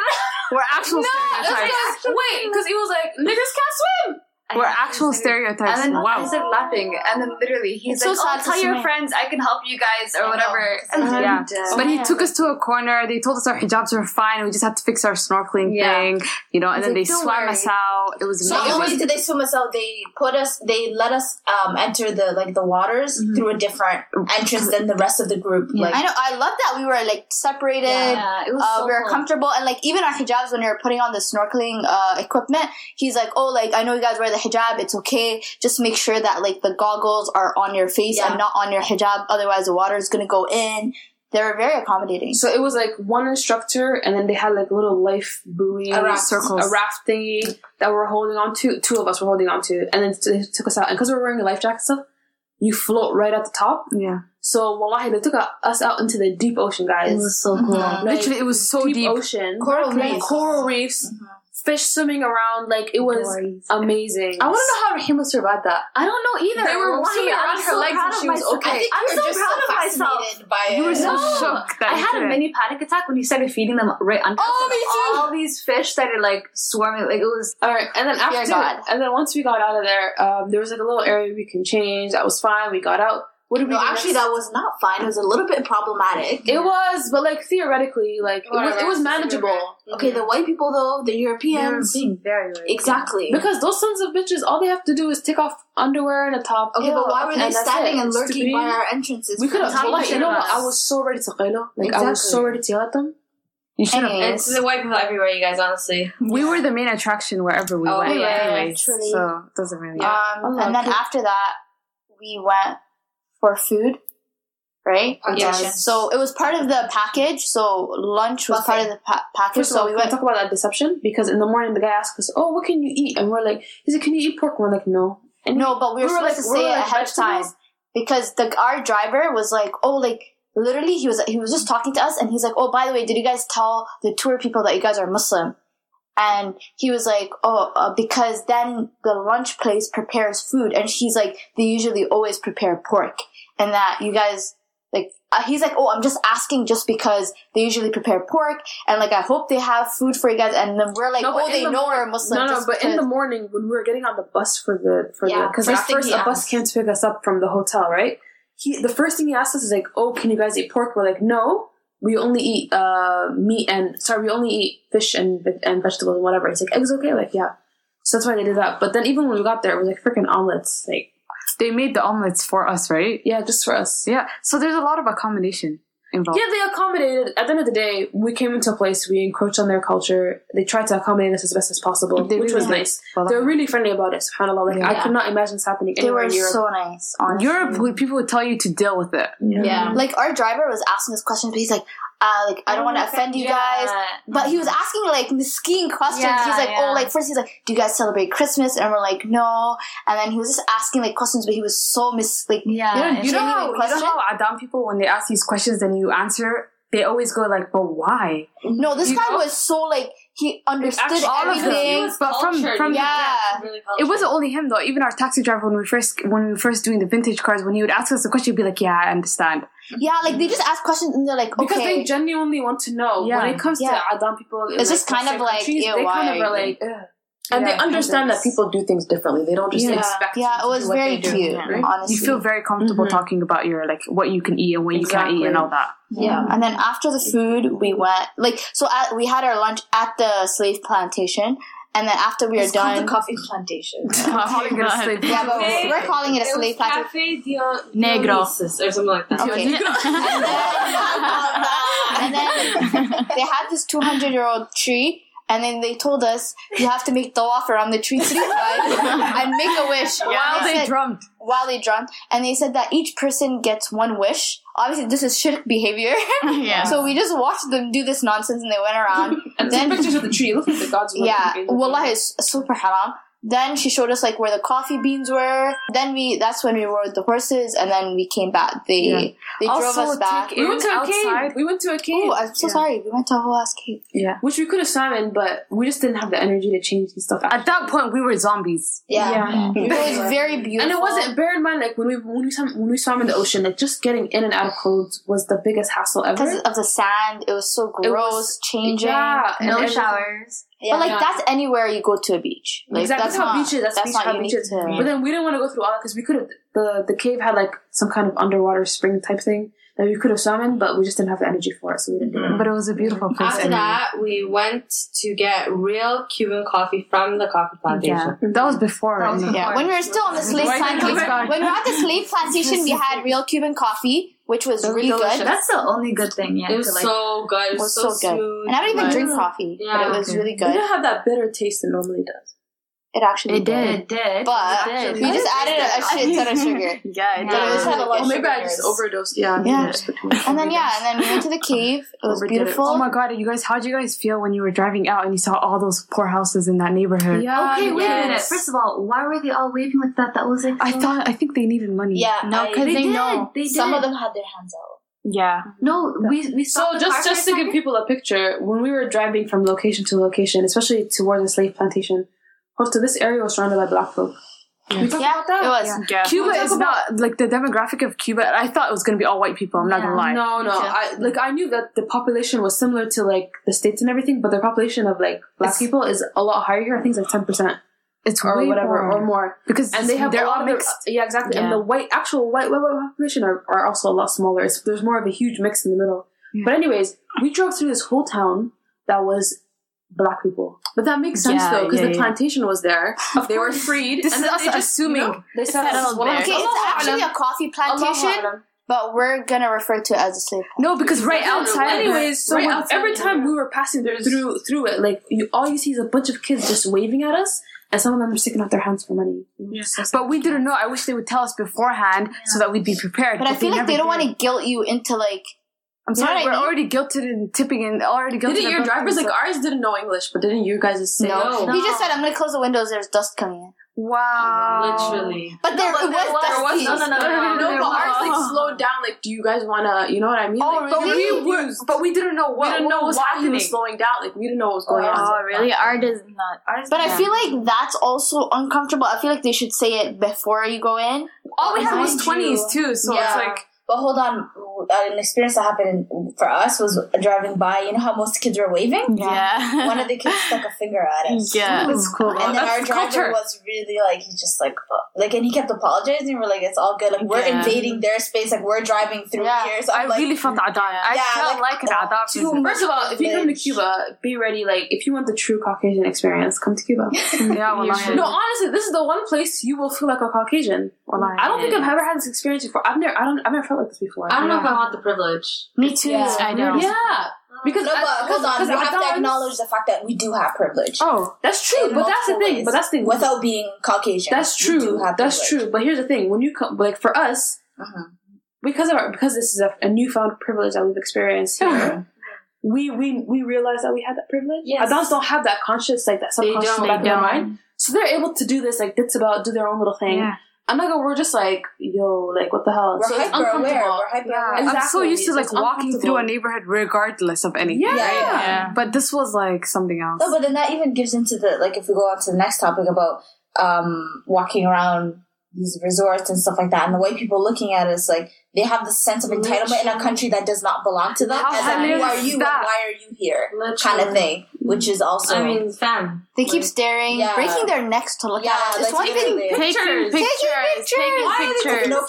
We're actual That's stereotypes. because, wait, because he was like, niggas can't swim. We're actual stereotypes. And stereotypes. then I Wow. started laughing, and then literally he's It's so like, sad "Oh, to tell your me. friends I can help you guys or whatever." And And Yeah. But he took us to a corner. They told us our hijabs were fine. We just had to fix our snorkeling Yeah. thing, you know. And He's then like, they swam worry." us out. It was So amazing. not only did they swim us out, they put us, they let us um, enter the like the waters Mm-hmm. through a different entrance than the rest of the group. Like I know. I love that we were like separated. Yeah, it was uh, so we were cool. comfortable and like even our hijabs when we were putting on the snorkeling uh, equipment he's like oh like i know you guys wear the hijab it's okay just make sure that like the goggles are on your face Yeah. and not on your hijab otherwise the water is gonna go in they were very accommodating So it was like one instructor, and then they had like a little life buoy A raft. circles, a raft thingy that we're holding on to. Two of us were holding on to, and then they took us out. And because we were wearing a life jacket stuff, you float right at the top. yeah. So wallahi, they took us out into the deep ocean, guys. It was so cool. Like, Literally, it was so deep. ocean, Coral reefs. coral reefs, mm-hmm. Fish swimming around. Like it was amazing. I want to know how Rahima survived that. I don't know either. They were Wallahi, swimming I'm around her so legs and she was myself. okay. I think I'm so just proud so of myself. fascinated by You were so No, shook that I had a mini panic attack when he started feeding them right under us. Oh, me too. All these fish started like swarming. Like it was. All right, and then after, God. and then once we got out of there, um, there was like a little area we can change. That was fine. We got out. What did we No, do actually, next? that was not fine. It was a little bit problematic. It was, but like theoretically, like it was, it was manageable. Okay, the white people though, the They were Europeans, being very, very exactly. Because those sons of bitches, all they have to do is take off underwear and a top. okay, but why were they standing and lurking Stupid. by our entrances? We could have. Talking Like, you know what? I was so ready to qila. Like I was so ready to yell at them. You should have. Anyways. It's the white people everywhere, you guys. Honestly, We were the main attraction wherever we Oh, went, yeah, anyways. truly. So it doesn't really. um, and then after that we went for food right Yes. so it was part of the package so lunch was part of the pa- package First so all, we went talk about that deception because in the morning the guy asked us, "Oh, what can you eat?" And we're like, "Is it can you eat pork?" We're like, "No." And No, but we were we were supposed like- to say it like ahead of time because the our driver was like, "Oh, like literally, he was he was just talking to us, and he's like, "Oh, by the way, did you guys tell the tour people that you guys are Muslim?" and he was like, "Oh, uh, because then the lunch place prepares food," and he's like, "They usually always prepare pork, and that you guys." Like uh, he's like, oh, I'm just asking just because they usually prepare pork, and like I hope they have food for you guys. And then we're like, No, oh, they the know mor- we're Muslim. No, no, but in the morning when we were getting on the bus for the for Yeah, the because at first a bus to pick us up from the hotel, right? He the first thing he asked us is like, "Oh, can you guys eat pork?" We're like, "No, we only eat uh meat and sorry, we only eat fish and and vegetables and whatever." He's like, "Eggs okay?" Like, yeah. So that's why they did that. But then even when we got there, it was like freaking omelets. Like, They made the omelets for us, right? yeah, just for us. Yeah. So there's a lot of accommodation involved. Yeah, they accommodated. At the end of the day, we came into a place, we encroached on their culture. They tried to accommodate us as best as possible, They which really was nice. Well, They were really friendly about it, subhanAllah. Like, I Yeah. could not imagine this happening they anywhere were in Europe. so nice. Honestly. Europe, people would tell you to deal with it. Yeah. Like our driver was asking us questions, but he's like, uh, like I don't want to offend you guys. But he was asking like skiing questions. Yeah, he's like, yeah. oh, like first he's like, do you guys celebrate Christmas? And we're like, no. And then he was just asking like questions, but he was so mis like, Yeah. you know, You know how, you know question. how Adam people, when they ask these questions and you answer, they always go like, but why? No, this You guy know? was so like he understood actually all of them. everything. But from, from Yeah. It wasn't only him though. Even our taxi driver, when we first when we were first doing the vintage cars, when he would ask us a question, he'd be like, "Yeah, I understand." Yeah, like they just ask questions and they're like, okay. Because they genuinely want to know. Yeah. When it comes Yeah. to Adam people, It's like, just kind of like, countries, ew, they why kind of are like, Ugh. And Yeah, they understand that people do things differently. They don't just Yeah. expect. yeah, you it was very they do, cute, right? honestly. You feel very comfortable Mhm. talking about your like what you can eat and what you can't eat and all that. Yeah. And then after the food, we went like so. At, we had our lunch at the slave plantation, and then after we were It's called done, the coffee plantation. I'm calling it a slave. yeah, but Okay. we're calling it a slave plantation. Cafe Dio- Negro. Or something like that. Okay. and then they had this 200 year old tree. And then they told us you have to make tawaf around the tree three times and make a wish While And they said- drummed. while they drummed. And they said that each person gets one wish. Obviously, this is shirk behavior. Yeah. so we just watched them do this nonsense and they went around. And Then- then pictures of the tree. It looks like the gods. were Yeah, looking wallah is super haram. Then she showed us like where the coffee beans were. Then we that's when we rode the horses, and then we came back. They Yeah. they drove us back. take We went to a Outside. cave. We went to a cave. Oh, I'm so Yeah. sorry. We went to a whole ass cave. Yeah. Which we could have swam in, but we just didn't have the energy to change and stuff. At that point, we were zombies. Yeah, Yeah. Mm-hmm. it was very beautiful. And it wasn't. Bear in mind, like when we when we swam when we swam in the ocean, like just getting in and out of clothes was the biggest hassle ever. because of the sand. It was so It gross, was- changing. Yeah, and No everything- showers. but like Yeah. that's anywhere you go to a beach. Like exactly. that's how not beaches. That's, that's beach, not how unique beaches. to. But then we didn't want to go through all that because we could have the the cave had like some kind of underwater spring type thing that we could have swum in, but we just didn't have the energy for it, so we didn't do it. Mm-hmm. But it was a beautiful place. After anyway. that, we went to get real Cuban coffee from the coffee plantation. yeah, that was before. That was I mean. Yeah, when we were still on the slave Why did you plantation, when we were at the slave plantation, we had real Cuban coffee, which was really delicious. good. That's the only good thing. Yeah. It was to, like, so good. It It was, was so, good. smooth. And I don't even but- drink coffee, but Yeah, it was okay. really It good. didn't have that bitter taste it normally does. It actually it did. It did. But it did. we just added a, a shit ton of sugar. yeah, it But it was did. had a lot Oh, of maybe I just overdosed. Yeah, Yeah. maybe I just put too much. And then yeah, and then we went to the cave. It was Overdid it. beautiful. Oh my god, you guys, how did you guys feel when you were driving out and you saw all those poor houses in that neighborhood? Yeah, oh, Okay, wait a minute. First of all, why were they all waving like that? That was like I thought, I think they needed money. Yeah, No, I- because they, they know They some of them had their hands out. Yeah. No, we we saw So the just for just to give people a picture, when we were driving from location to location, especially towards the slave plantation, Oh, most this area was surrounded by black folk. We talked Yeah, about that. it was. Yeah. Cuba We'll talk is not like the demographic of Cuba. I thought it was gonna be all white people. I'm not gonna lie. No, no. I like I knew that the population was similar to like the states and everything, but the population of like black It's- people is a lot higher here. I think it's like ten percent It's or way whatever more. or more. because And they have they're a lot all of the- yeah, exactly. And the white actual white white, white population are, are also a lot smaller. It's, there's more of a huge mix in the middle. But anyways, we drove through this whole town that was black people. But that makes sense Yeah, though because yeah, the yeah. plantation was there. they were freed. This and is then us assuming you know, they said settled well, there. Okay, it's actually a coffee plantation, but we're gonna refer to it as a slave. No, because right outside. Anyways, so right outside every time we were passing through through it, like you, all you see is a bunch of kids just waving at us, and some of them are sticking out their hands for money. Yes, But we didn't know. I wish they would tell us beforehand so that we'd be prepared. But I feel like they don't want to guilt you into like. I'm sorry, what I we're mean? already guilted and tipping and already guilted. Didn't your drivers like ours didn't know English, but didn't you guys say No. Oh, he just said, "I'm gonna close the windows. There's dust coming in." Wow. Literally. But there, it was dusty. no, no, no, no, no, no, but ours like slowed down. Like, do you guys wanna, you know what I mean? Oh, like, But really? we were, but we didn't know we what, didn't know what know was why happening. he was slowing down. Like, we didn't know what was going on. Oh, really? Ours is not. Ours. But I feel like that's also uncomfortable. I feel like they should say it before you go in. All we had was twenties too, so it's like But hold on, uh, an experience that happened for us was driving by. You know how most kids were waving? Yeah. One of the kids stuck a finger at us. yeah. it's cool. And then our driver culture. was really like, he's just like, uh, like, and he kept apologizing. We're like, it's all good. Like, we're Yeah. invading their space. Like, we're driving through Yeah. here. So I I'm like, really felt Adan. I Yeah, felt like, like, an Adan. too person. much First of all, if you come to. Cuba, be ready. Like, if you want the true Caucasian experience, come to Cuba. Yeah, wallahi. no, honestly, this is the one place you will feel like a Caucasian. Wallahi. I don't think I've ever had this experience before. I've never, I don't, I've never felt like this before. I don't know if I want the privilege. Me too. Yeah. I know. Yeah, because no, but I- hold on. because We have to Adans- acknowledge the fact that we do have privilege. Oh, that's true. In but that's the multiple thing. ways. But that's the thing. Without being Caucasian. That's we do true. have That's true. But here's the thing: when you come, like for us, Uh-huh. because of our, because this is a, a newfound privilege that we've experienced here, we we we realize that we had that privilege. Yes. Adults don't have that conscious, like that subconscious don't, in the back they their don't. mind. So they're able to do this, like that's about do their own little thing. Yeah. And like we're just like, yo, like what the hell? We're so it's hyper aware. uncomfortable. We're hyper Yeah, aware. I'm so used to like It's walking through a neighborhood regardless of anything. Yeah. right? Yeah. But this was like something else. No, but then that even gives into the like if we go on to the next topic about um walking around these resorts and stuff like that, and the way people looking at us, like they have the sense of entitlement in a country that does not belong to them. How As in, who hilarious are is you? and that? Why are you here? Kind of thing, which is also. I mean, fam. They keep staring, Yeah. breaking their necks to look Yeah, at us. It's like, one thing. literally. Taking Pictures. pictures. Taking Why are they pictures. taking no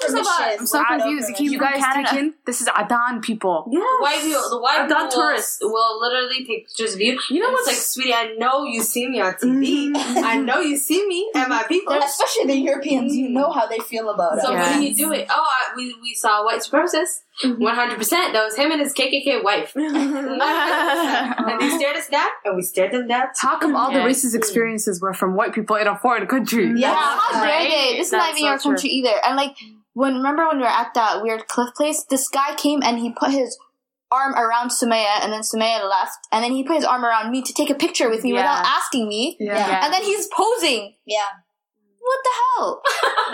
I'm so Wow, no confused. You guys Canada. This is Adan people. Yes. White people, the white I've done people will- tourists. will literally take pictures of you. You know And what's like, sweetie, I know you see me on TV. Mm-hmm. I know you see me and my people. Especially the Europeans, you know how they feel about So us. what do you do it? Oh, I, we we saw a white supremacist. Mm-hmm. One hundred percent. That was him and his KKK wife. and they stared us down, and we stared them down. How come all the Yeah. racist experiences were from white people in a foreign country? Mm-hmm. Yeah. How dare right? they? This is That's not even so your true. country either. And like, when remember when we were at that weird cliff place, this guy came and he put his arm around Sumaya, and then Sumaya left, and then he put his arm around me to take a picture with me Yeah. without asking me, Yeah. and then he's posing. Yeah. What the hell?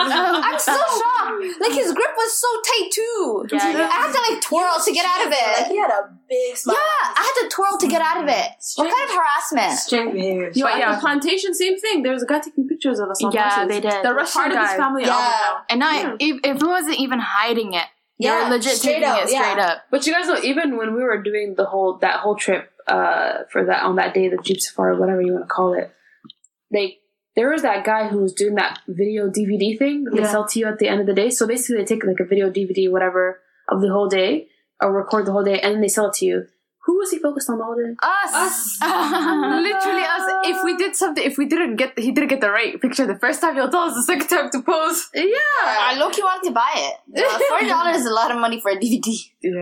I'm so shocked. Like his grip was so tight too. Yeah, yeah. I had to like twirl to get out of it. Like he had a big smile. Yeah, I had to twirl to get out of it. What kind of harassment? Strength behavior. Yo, But yeah. the plantation, same thing. There was a guy taking pictures of us on Yeah, buses. they did. The Russian part of guy. his family Yeah. album. And not, if, if it wasn't even hiding it, they Yeah, were legit straight taking up, it straight yeah. up. But you guys know, even when we were doing the whole that whole trip uh, for that on that day, the Jeep Safari, whatever you want to call it, they there was that guy who was doing that video DVD thing that they sell to you at the end of the day. So basically, they take like a video DVD, whatever, of the whole day, or record the whole day, and then they sell it to you. Who was he focused on the whole day? Us. Literally us. If we did something, if we didn't get, he didn't get the right picture the first time, he'll tell us the second time to pose. Yeah, I low key wanted to buy it. Uh, Forty dollars is a lot of money for a DVD.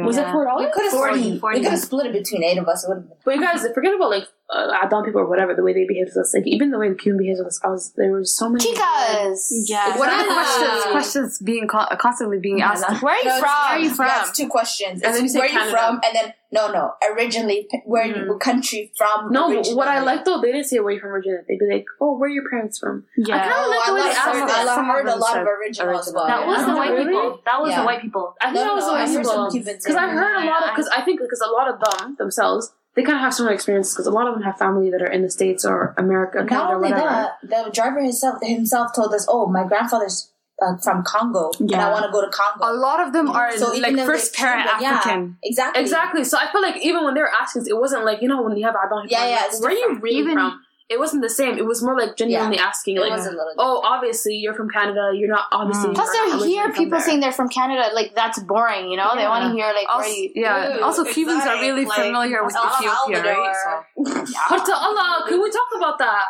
was it four We dollars? could have 40, split. We could have split it between eight of us. It would have been. But you guys, forget about like uh, Adon people or whatever, the way they behave with us. Like even the way the Cuban behaves with us, I was there were so many Chicas. Yeah. What are the questions? Questions being con- constantly being asked. Where are you No, from? Where are you from? Yeah, it's two questions. And then you say where you Canada. from, and then no, no. Originally, p- where you what country from? No, but what I like though, they didn't say where you're from originally. They'd be like, "Oh, where are your parents from?" Yeah. I Oh, like the I way they asked. I love- of heard a them lot of originals original. about That was the Oh, white really? people. That was Yeah. the white people. I think No, that was no, the I way heard some people. Because I heard a lot of because I think because a lot of them themselves they kind of have similar experiences because a lot of them have family that are in the states or America, Canada, Not only whatever. that, the driver himself himself told us, "Oh, my grandfather's uh, from Congo, and I want to go to Congo." A lot of them are So like first they're parent yeah, African. exactly, Exactly. So I feel like even when they were asking, it wasn't like you know when you have Adon. Yeah, yeah, where are you different. really Even- from? It wasn't the same. It was more like genuinely asking, It like, was a little. "Oh, obviously you're from Canada. You're not obviously." Mm. Plus, you're they're not here. originally from People there." saying they're from Canada. Like that's boring. You know, they want to hear like Also, where you. yeah. Ooh, also, Cubans are really like, familiar with El Ethiopia, right? Salvador. So. But to Allah, can we talk about that?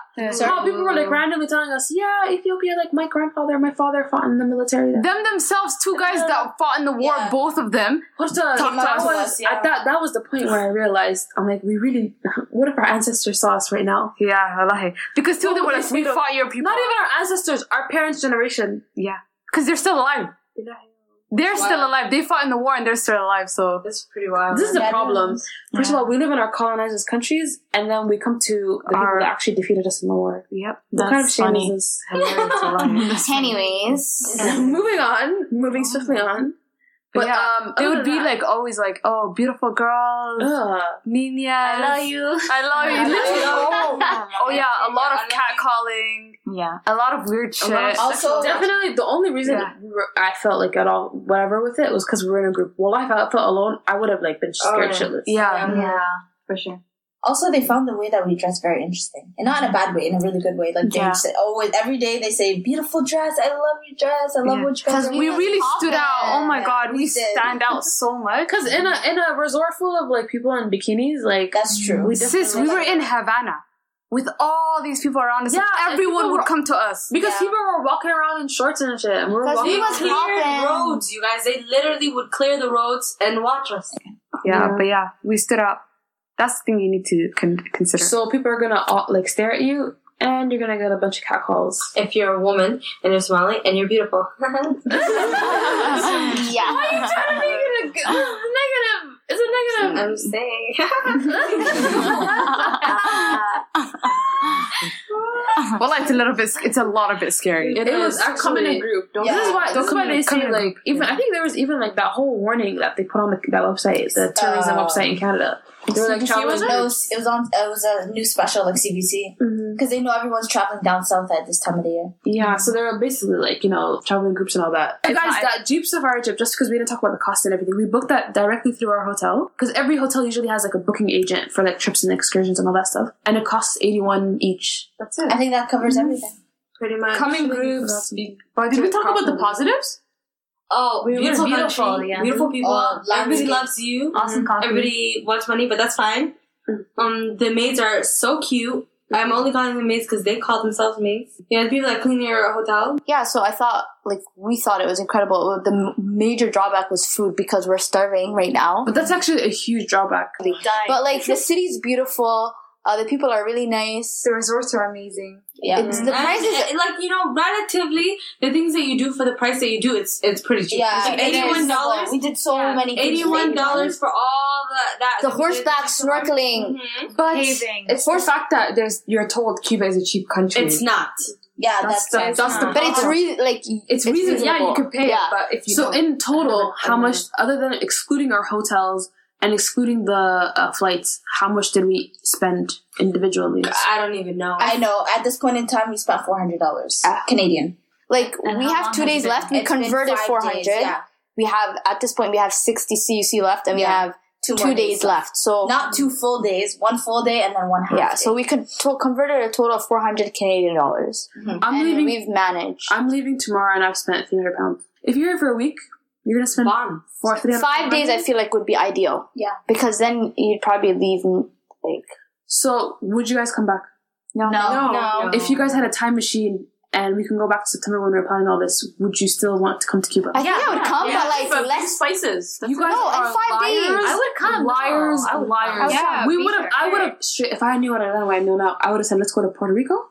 How people were like randomly telling us, "Yeah, Ethiopia. Like my grandfather, my father fought in the military." there." Them themselves, two guys that fought in the war, Yeah. both of them. But Talk to us. was Yeah. that that was the point where I realized I'm like, we really. What if our ancestors saw us right now? Yeah, wallahi. Because two of them were like, we Not fought your people. Not even our ancestors, our parents' generation. Yeah. Because they're still alive. They're still alive. They fought in the war and they're still alive. So That's pretty wild. This is the Yeah, problem. First of all, we live in our colonizers' countries, and then we come to the people that actually defeated us in the war. yep, What kind of that's shame funny. is this? Anyways, moving on, moving swiftly on. But yeah, um, they would be that- like always like, oh, beautiful girls, Ugh. niñas. I love you. I love you. I love you. oh, oh yeah, a lot of catcalling, Yeah. a lot of weird shit. of Also- definitely the only reason Yeah. we were, I felt like at all whatever with it was because we were in a group. Well, if I felt alone, I would have like been scared Oh, shitless. yeah, Yeah, for sure. Also, they found the way that we dress very interesting, and not in a bad way, in a really good way. Like they Yeah. say, oh, every day they say, "Beautiful dress, I love your dress, I love Yeah. what you guys are we wearing." really stood out. Oh my god, we we stand out so much. Because in a in a resort full of like people in bikinis, like That's true. We Sis, we were in Havana with all these people around us. Yeah, and and everyone would were- come to us. because Yeah. people were walking around in shorts and shit, and we were walking. we They was cleared poppin'. roads, you guys. They literally would clear the roads and watch us. Yeah, Yeah. but yeah, we stood out. That's the thing you need to con- consider. so people are gonna all, like stare at you, and you're gonna get a bunch of catcalls. If you're a woman and you're smiling and you're beautiful. yeah. Oh it's a negative. It's a negative. I'm saying. well, it's a little bit. It's a lot of bit scary. It, was actually come in a group. Don't this is why. Don't This is come why in- they come say in like even. I think there was even like that whole warning that they put on the, that website, the tourism Uh, website in Canada. They were like traveling. No, it was, it was on. It was a new special like CBC Mhm. because they know everyone's traveling down south at this time of the year. Yeah, so they're basically like you know traveling groups and all that. Hey guys, that Jeep Safari trip, just because we didn't talk about the cost and everything, we booked that directly through our hotel because every hotel usually has like a booking agent for like trips and excursions and all that stuff, and it costs eighty one each. That's it. I think that covers everything. Pretty much. Coming groups. Did we talk about the positives? Oh, We were beautiful, beautiful, country, yeah. beautiful people. Oh, Everybody loves you. Awesome mm-hmm. coffee. Everybody wants money, but that's fine. Mm. Um, the maids are so cute. I'm mm-hmm. only calling them maids because they call themselves maids. Yeah, the people that clean your hotel. Yeah, so I thought, like, we thought it was incredible. The m- major drawback was food because we're starving right now. But that's actually a huge drawback. But, like, the city's beautiful. Uh, the people are really nice. The resorts are amazing. Yeah. It's, the prices and, like you know, relatively, the things that you do for the price that you do, it's it's pretty cheap. Yeah, like eighty-one dollars. We did so many. Eighty-one dollars for all the that the that we did. horseback snorkeling. Mhm. But Paving. it's for the fact that there's you're told Cuba is a cheap country. It's not. Yeah, That's that's, the, that's that's the But it's problem. really, like, It's, reasonable. Yeah, you could pay Yeah. it, but if you So don't- in total, how much, other than excluding our hotels and excluding the uh, flights, how much did we spend individually? I don't even know. I know. At this point in time, we spent four hundred dollars Canadian. like, And we have two days left. We converted 400. days, yeah. We have, at this point, we have 60 CUC left and we have Two, two, more days, left. So, Not two full days. One full day and then one half. yeah, day. so we could to- converted a total of 400 Canadian dollars. I'm and leaving. we've managed. I'm leaving tomorrow, and I've spent 300 pounds. If you're here for a week, you're gonna spend Bomb. four, 300 Five days, I feel like, would be ideal. Yeah. Because then you'd probably leave, like, So, would you guys come back? no. no, No. If you guys had a time machine and we can go back to September when we we're planning all this, would you still want to come to Cuba? I think I would come, Yeah, but like, but less. spices. That's you guys No, in are five liars. days. I would come. Liars, No, I would liars. come. Yeah, we would have. sure. I would have. If I knew what I know, I know now. I would have said, "Let's go to Puerto Rico.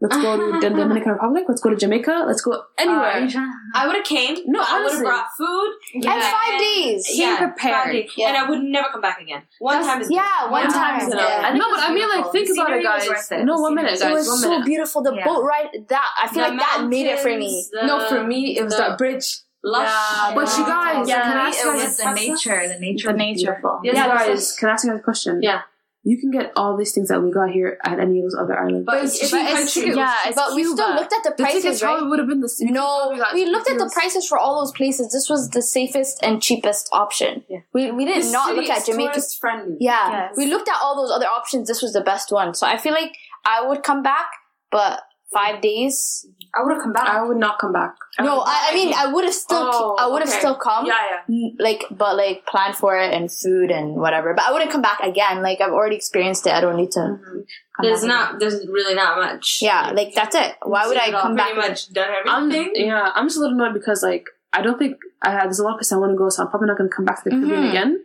Let's go to the Dominican Republic. Let's go to Jamaica. Let's go anywhere." Uh, I would have came. No, I would have brought food. And five days. Yeah, prepared. five days. Yeah. And I would never come back again. One time is Yeah, one One time. time is Yeah. enough. no, but I mean, like, think The about it, scenery was guys. it. No, one scenery minute, was It was One so minute. beautiful. The Yeah. boat ride, that, I feel The like that made it for me. the- no, for me, it was the that bridge. Lush. Yeah, but you guys, Yeah, can I it ask you guys? was the nature. The nature. The nature. beautiful. Yes, yeah, yes, guys, can I ask you guys a question? Yeah. You can get all these things that we got here at any of those other islands. But it's, But cheap it's- country. yeah, but we still looked at the the tickets prices, right? probably would have been the same. No, we looked at the prices for all those places. This was the safest and cheapest option. Yeah. We we did This not look at Jamaica. tourist friendly. Yeah, Yes. we looked at all those other options. This was the best one. So I feel like I would come back, but five days. I would have come back. I would not come back. No, I, I mean I would have still Oh, I would have okay. still come. yeah, yeah. Like, but like plan for it and food and whatever. But I wouldn't come back again. Like I've already experienced it. I don't need to. Mm-hmm. come There's back not. There's really not much. Yeah, like that's it. Why would I We've come back? Pretty much done I'm everything. yeah. I'm just a little annoyed because like I don't think I had. There's a lot of places I want to go, so I'm probably not going to come back to the Caribbean Mhm. again.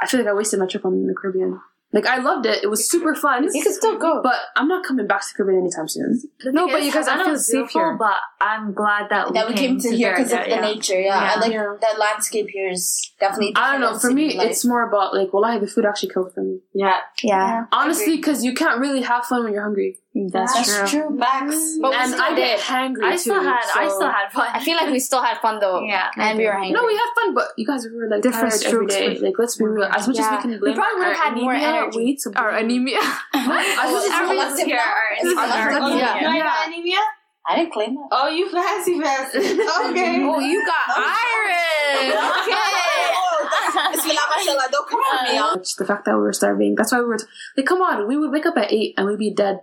I feel like I wasted my trip on the Caribbean. Like I loved it. It was super fun. You can still go. But I'm not coming back to Caribbean anytime soon. No, but you guys, I Havana feel safe here. but I'm glad that we that we came to here because of there, the yeah. nature. Yeah, Yeah. I like Yeah. that landscape here is definitely. I don't know. For me, life. it's more about like, well, I the food actually killed for me. Yeah. Yeah. Honestly, because you can't really have fun when you're hungry. That's, That's true. true. Max. But we and still I get did. hangry I too. still had, I still had fun. I feel like we still had fun though. Yeah, And we were hangry. No, we had fun, but you guys were like Different tired every strokes day. for- Like, let's be real. As much as we can We probably would've had more anemia, energy. We need to Our blame- anemia. No, as much as Everyone's everyone's here are- It's our- collective, Yeah. yeah. Yeah. anemia? I didn't claim that. Oh, you fancy fancy. Okay. Oh, you got iron. Bismillah, mashallah, don't come for me. huh? Just the fact that we were starving. That's why we were t- like, come on, we would wake up at eight and we'd be dead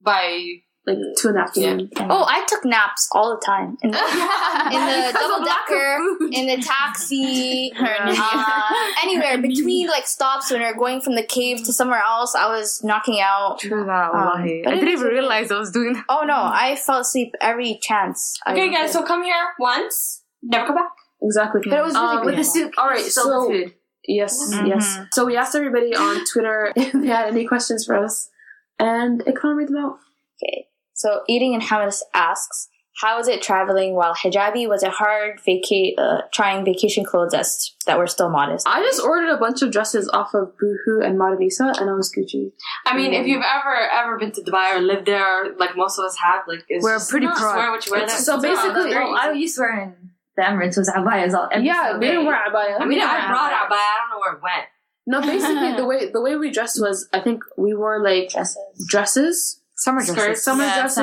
By like two in the afternoon. Oh, I took naps all the time in the, in the double decker, in the taxi, uh, anywhere between like stops when we are going from the cave to somewhere else. I was knocking out. True that, Um, wallahi. but I didn't even okay. realize I was doing that. Oh no, I fell asleep every chance. I Okay, guys, did. so come here once, never come back. Exactly. But it was really Um, good. with the soup. All right, Still so the food. yes, Mhm. yes. So we asked everybody on Twitter if they had any questions for us, and I can't read them out. Okay. So eating in Hamas asks, how was it traveling while hijabi? Was it hard vaca- uh, trying vacation clothes that's, that were still modest? I just ordered a bunch of dresses off of Boohoo and Modanisa, and I was Gucci. I mean, if you've ever ever been to Dubai or lived there, like most of us have, like it's We're pretty just proud. wear what you wear. It's- so basically- very Oh, I easy. used to wear in the Emirates was abayas all every yeah, we didn't wear abaya. I mean, I brought out, but I don't know where it went. no, basically the way the way we dressed was, I think we wore like Dresses. dresses, Summer dresses. skirts, summer Yeah, dresses.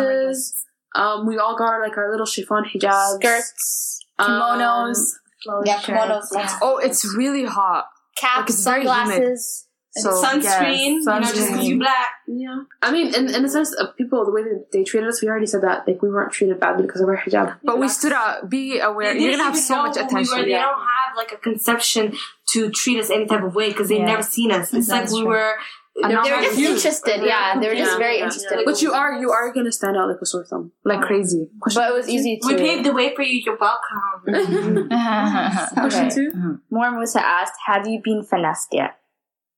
summer Um, we all got like our little chiffon hijabs, Skirts, um, kimonos, Yeah, kimonos. Yeah. Oh, it's really hot. caps, it's very sunglasses. So, Sunscreen, yes, you know, just because you black. Yeah, I mean, in in the sense of people, the way that they treated us, we already said that like we weren't treated badly because of our hijab. But we stood out. Be aware. They You're didn't gonna have so much who we attention. were. They don't have like a conception to treat us any type of way because they've Yeah. never seen us. It's like we true. were. And they were They were just to- interested. Yeah, they were just Yeah, very yeah, interested. But you are you are gonna stand out like a sore thumb. Like mm. crazy. But it was easy to. We paved the way for you. You're welcome. Question Okay. two. Mm-hmm. More Musa asked, "Have you been finessed yet?"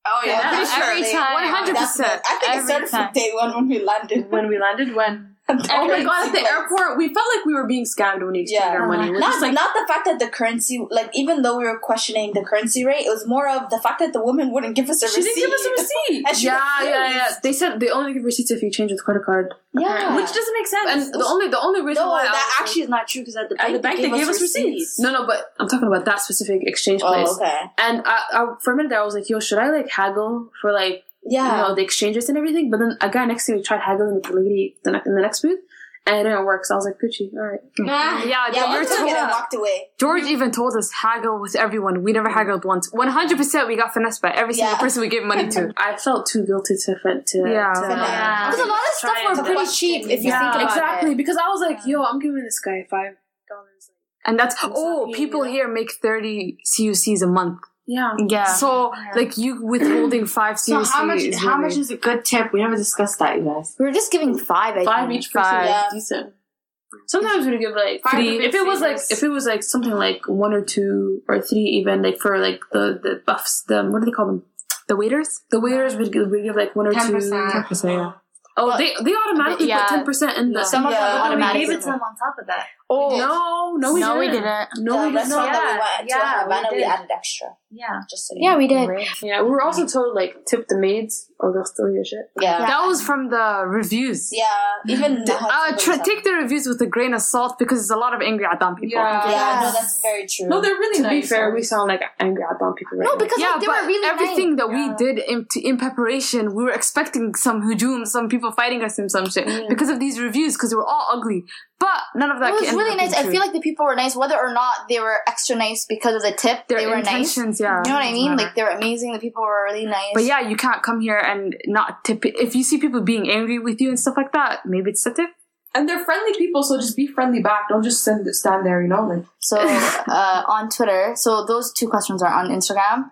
Oh yeah, Yeah, sure. every time. One hundred percent. I think it started time. from day one when we landed. When we landed, when oh my god, at the airport, we felt like we were being scammed when we exchanged Yeah. our money. We're Not, like, not the fact that the currency, like even though we were questioning the currency rate, it was more of the fact that the woman wouldn't give us a she receipt. She didn't give us a receipt. Yeah, yeah, yeah. They said they only give receipts if you change with credit card, Yeah, which doesn't make sense. And the only the only reason no, why that actually is not true because at the bank, at the bank they gave us receipts. No, no, but I'm talking about that specific exchange oh, place. Oh, okay. And I, I, for a minute there, I was like, yo, should I like haggle for like Yeah. you know the exchanges and everything? But then a guy next to me tried haggling with the lady the ne- in the next booth, and it didn't work. So I was like, Gucci, all right. Nah. Yeah, yeah, we we were took it and told. walked away. George even told us haggle with everyone. We never haggled once. One hundred percent, we got finessed by every single Yeah. person we gave money to. I felt too guilty to fin- to Yeah. to, Yeah. Because a lot of stuff Try were and- pretty cheap if you yeah, think about exactly it. because I was like, yo, I'm giving this guy five dollars. And that's oh, people here make thirty CUCs a month. Yeah. Yeah. So like you withholding five So how much? is How really- much is a good tip? We never discussed that, you guys. We were just giving five. I five think. each person Five. is Yeah. decent. Sometimes we'd give like Five three. If it was like if it was like something like one or two or three even like for like the the buffs the what do they call them the waiters? the waiters would give, would give like one or Ten two. percent. yeah. Oh, they they automatically Yeah. put ten percent in the. Some of them Oh, we we automatically. gave it to them on top of that. Oh no, no, we no, didn't. No, we didn't. No, the we did restaurant not. that we Yeah, to yeah, we Havana, we, added extra. Yeah. Just so Yeah, we did. Yeah, we were also told like tip the maids or they'll steal your shit. Yeah. That was from the reviews. Yeah. Even the Uh, try, take the reviews with a grain of salt because there's a lot of angry Adam people. Yeah. Yeah, no, that's very true. No, they're really To nice. be fair, we sound like angry Adon people right No, now. because Yeah, like, they but were really everything nice. that we did in, to, in preparation, we were expecting some hujum, some people fighting us and some shit because of these reviews because they were all ugly. But none of that. It was really nice. being I feel like the people were nice, whether or not they were extra nice because of the tip. their they were nice. You intentions, yeah. know what I mean? matter. Like they're amazing. The people were really nice. But yeah, you can't come here and not tip. If you see people being angry with you and stuff like that, maybe it's a tip. And they're friendly people, so just be friendly back. Don't just send, stand there, you know? Like, So uh, on Twitter, so those two questions are on Instagram.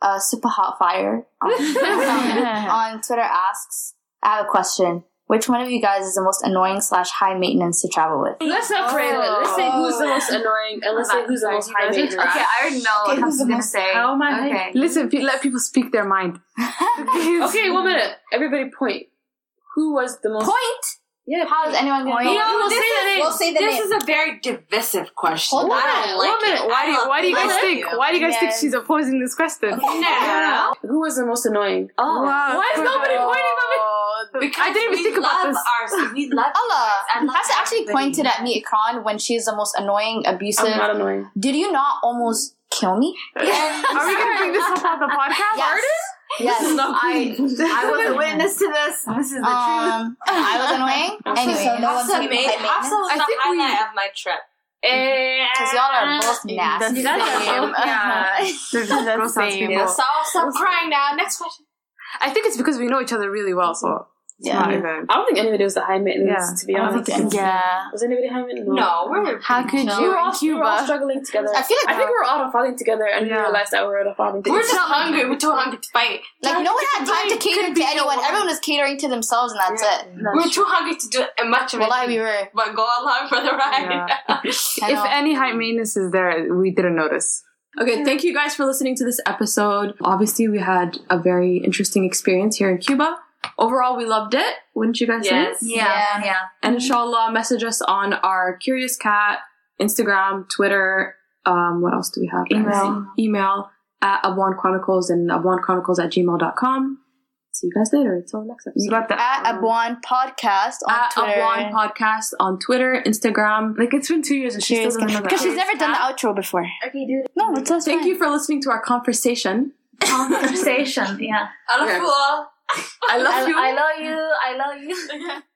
Uh, Super Hot Fire on, on Twitter asks, "I have a question. Which one of you guys is the most annoying slash high maintenance to travel with? Let's separate it. Let's say who's the most annoying and let's say who's the most high maintenance. Okay, I already know Okay, what who's Hafsa's the gonna say. How am I Okay. Listen, pe- let people speak their mind. Okay, one minute. Everybody point. Who was the most Point? Yeah. How is anyone going to know, we'll say the is, name. we'll say the This name. is a very divisive question. Hold I on. don't like One minute. Why do you, why do you guys I think? you. Why do you guys think she's opposing this question? No, no, no. Who was the most annoying? Oh, Why is nobody pointing at me? Because I didn't even think about love this. Our, we love Allah, and Hafsa actually pointed at me, Ikran, when she's the most annoying, abusive. I'm not annoying. Did you not almost kill me? Are we gonna bring this up on the podcast? Yes. Yes. This is not I, I was a witness to this. This is the truth. Um, I was annoying. Anyway, so no one's Hafsa gonna made high Hafsa was I the think we- highlight of my trip. because y'all are both nasty. You guys are both- yeah. They're just gross ass same. people. So stop crying now. Next question. I think it's because we know each other really well, so it's Yeah. even. I don't think anybody was the high maintenance, Yeah. to be I honest. think Yeah. Was anybody high maintenance? No, we're How could We you were, all, in we were all struggling together. I feel like I think we were all falling together and we Yeah. realized that we were all falling together. we're just hungry. We're too hungry to fight. Like no one had time to cater to anyone. Everyone was catering to themselves, and that's it. We're too hungry to do much of it. Wallahi, we were. but go along for the ride. I If any high maintenance is there, we didn't notice. Okay, thank you guys for listening to this episode. Obviously, we had a very interesting experience here in Cuba. Overall, we loved it. Wouldn't you guys Yes. say? Yeah. yeah. And inshallah, message us on our Curious Cat, Instagram, Twitter. Um, what else do we have? Email. Email at Abwaan Chronicles and abwaanchronicles at gmail.com. See you guys later. Until next episode. You got that. At Abwaan Podcast on at Twitter. Abwaan Podcast on Twitter, Instagram. Like it's been two years and she still doesn't know. Because she's never done the outro before. Okay, dude. No, it's us. Thank you for listening to our conversation. Conversation. Yeah. I love you all. I love I, you. I love you. I love you.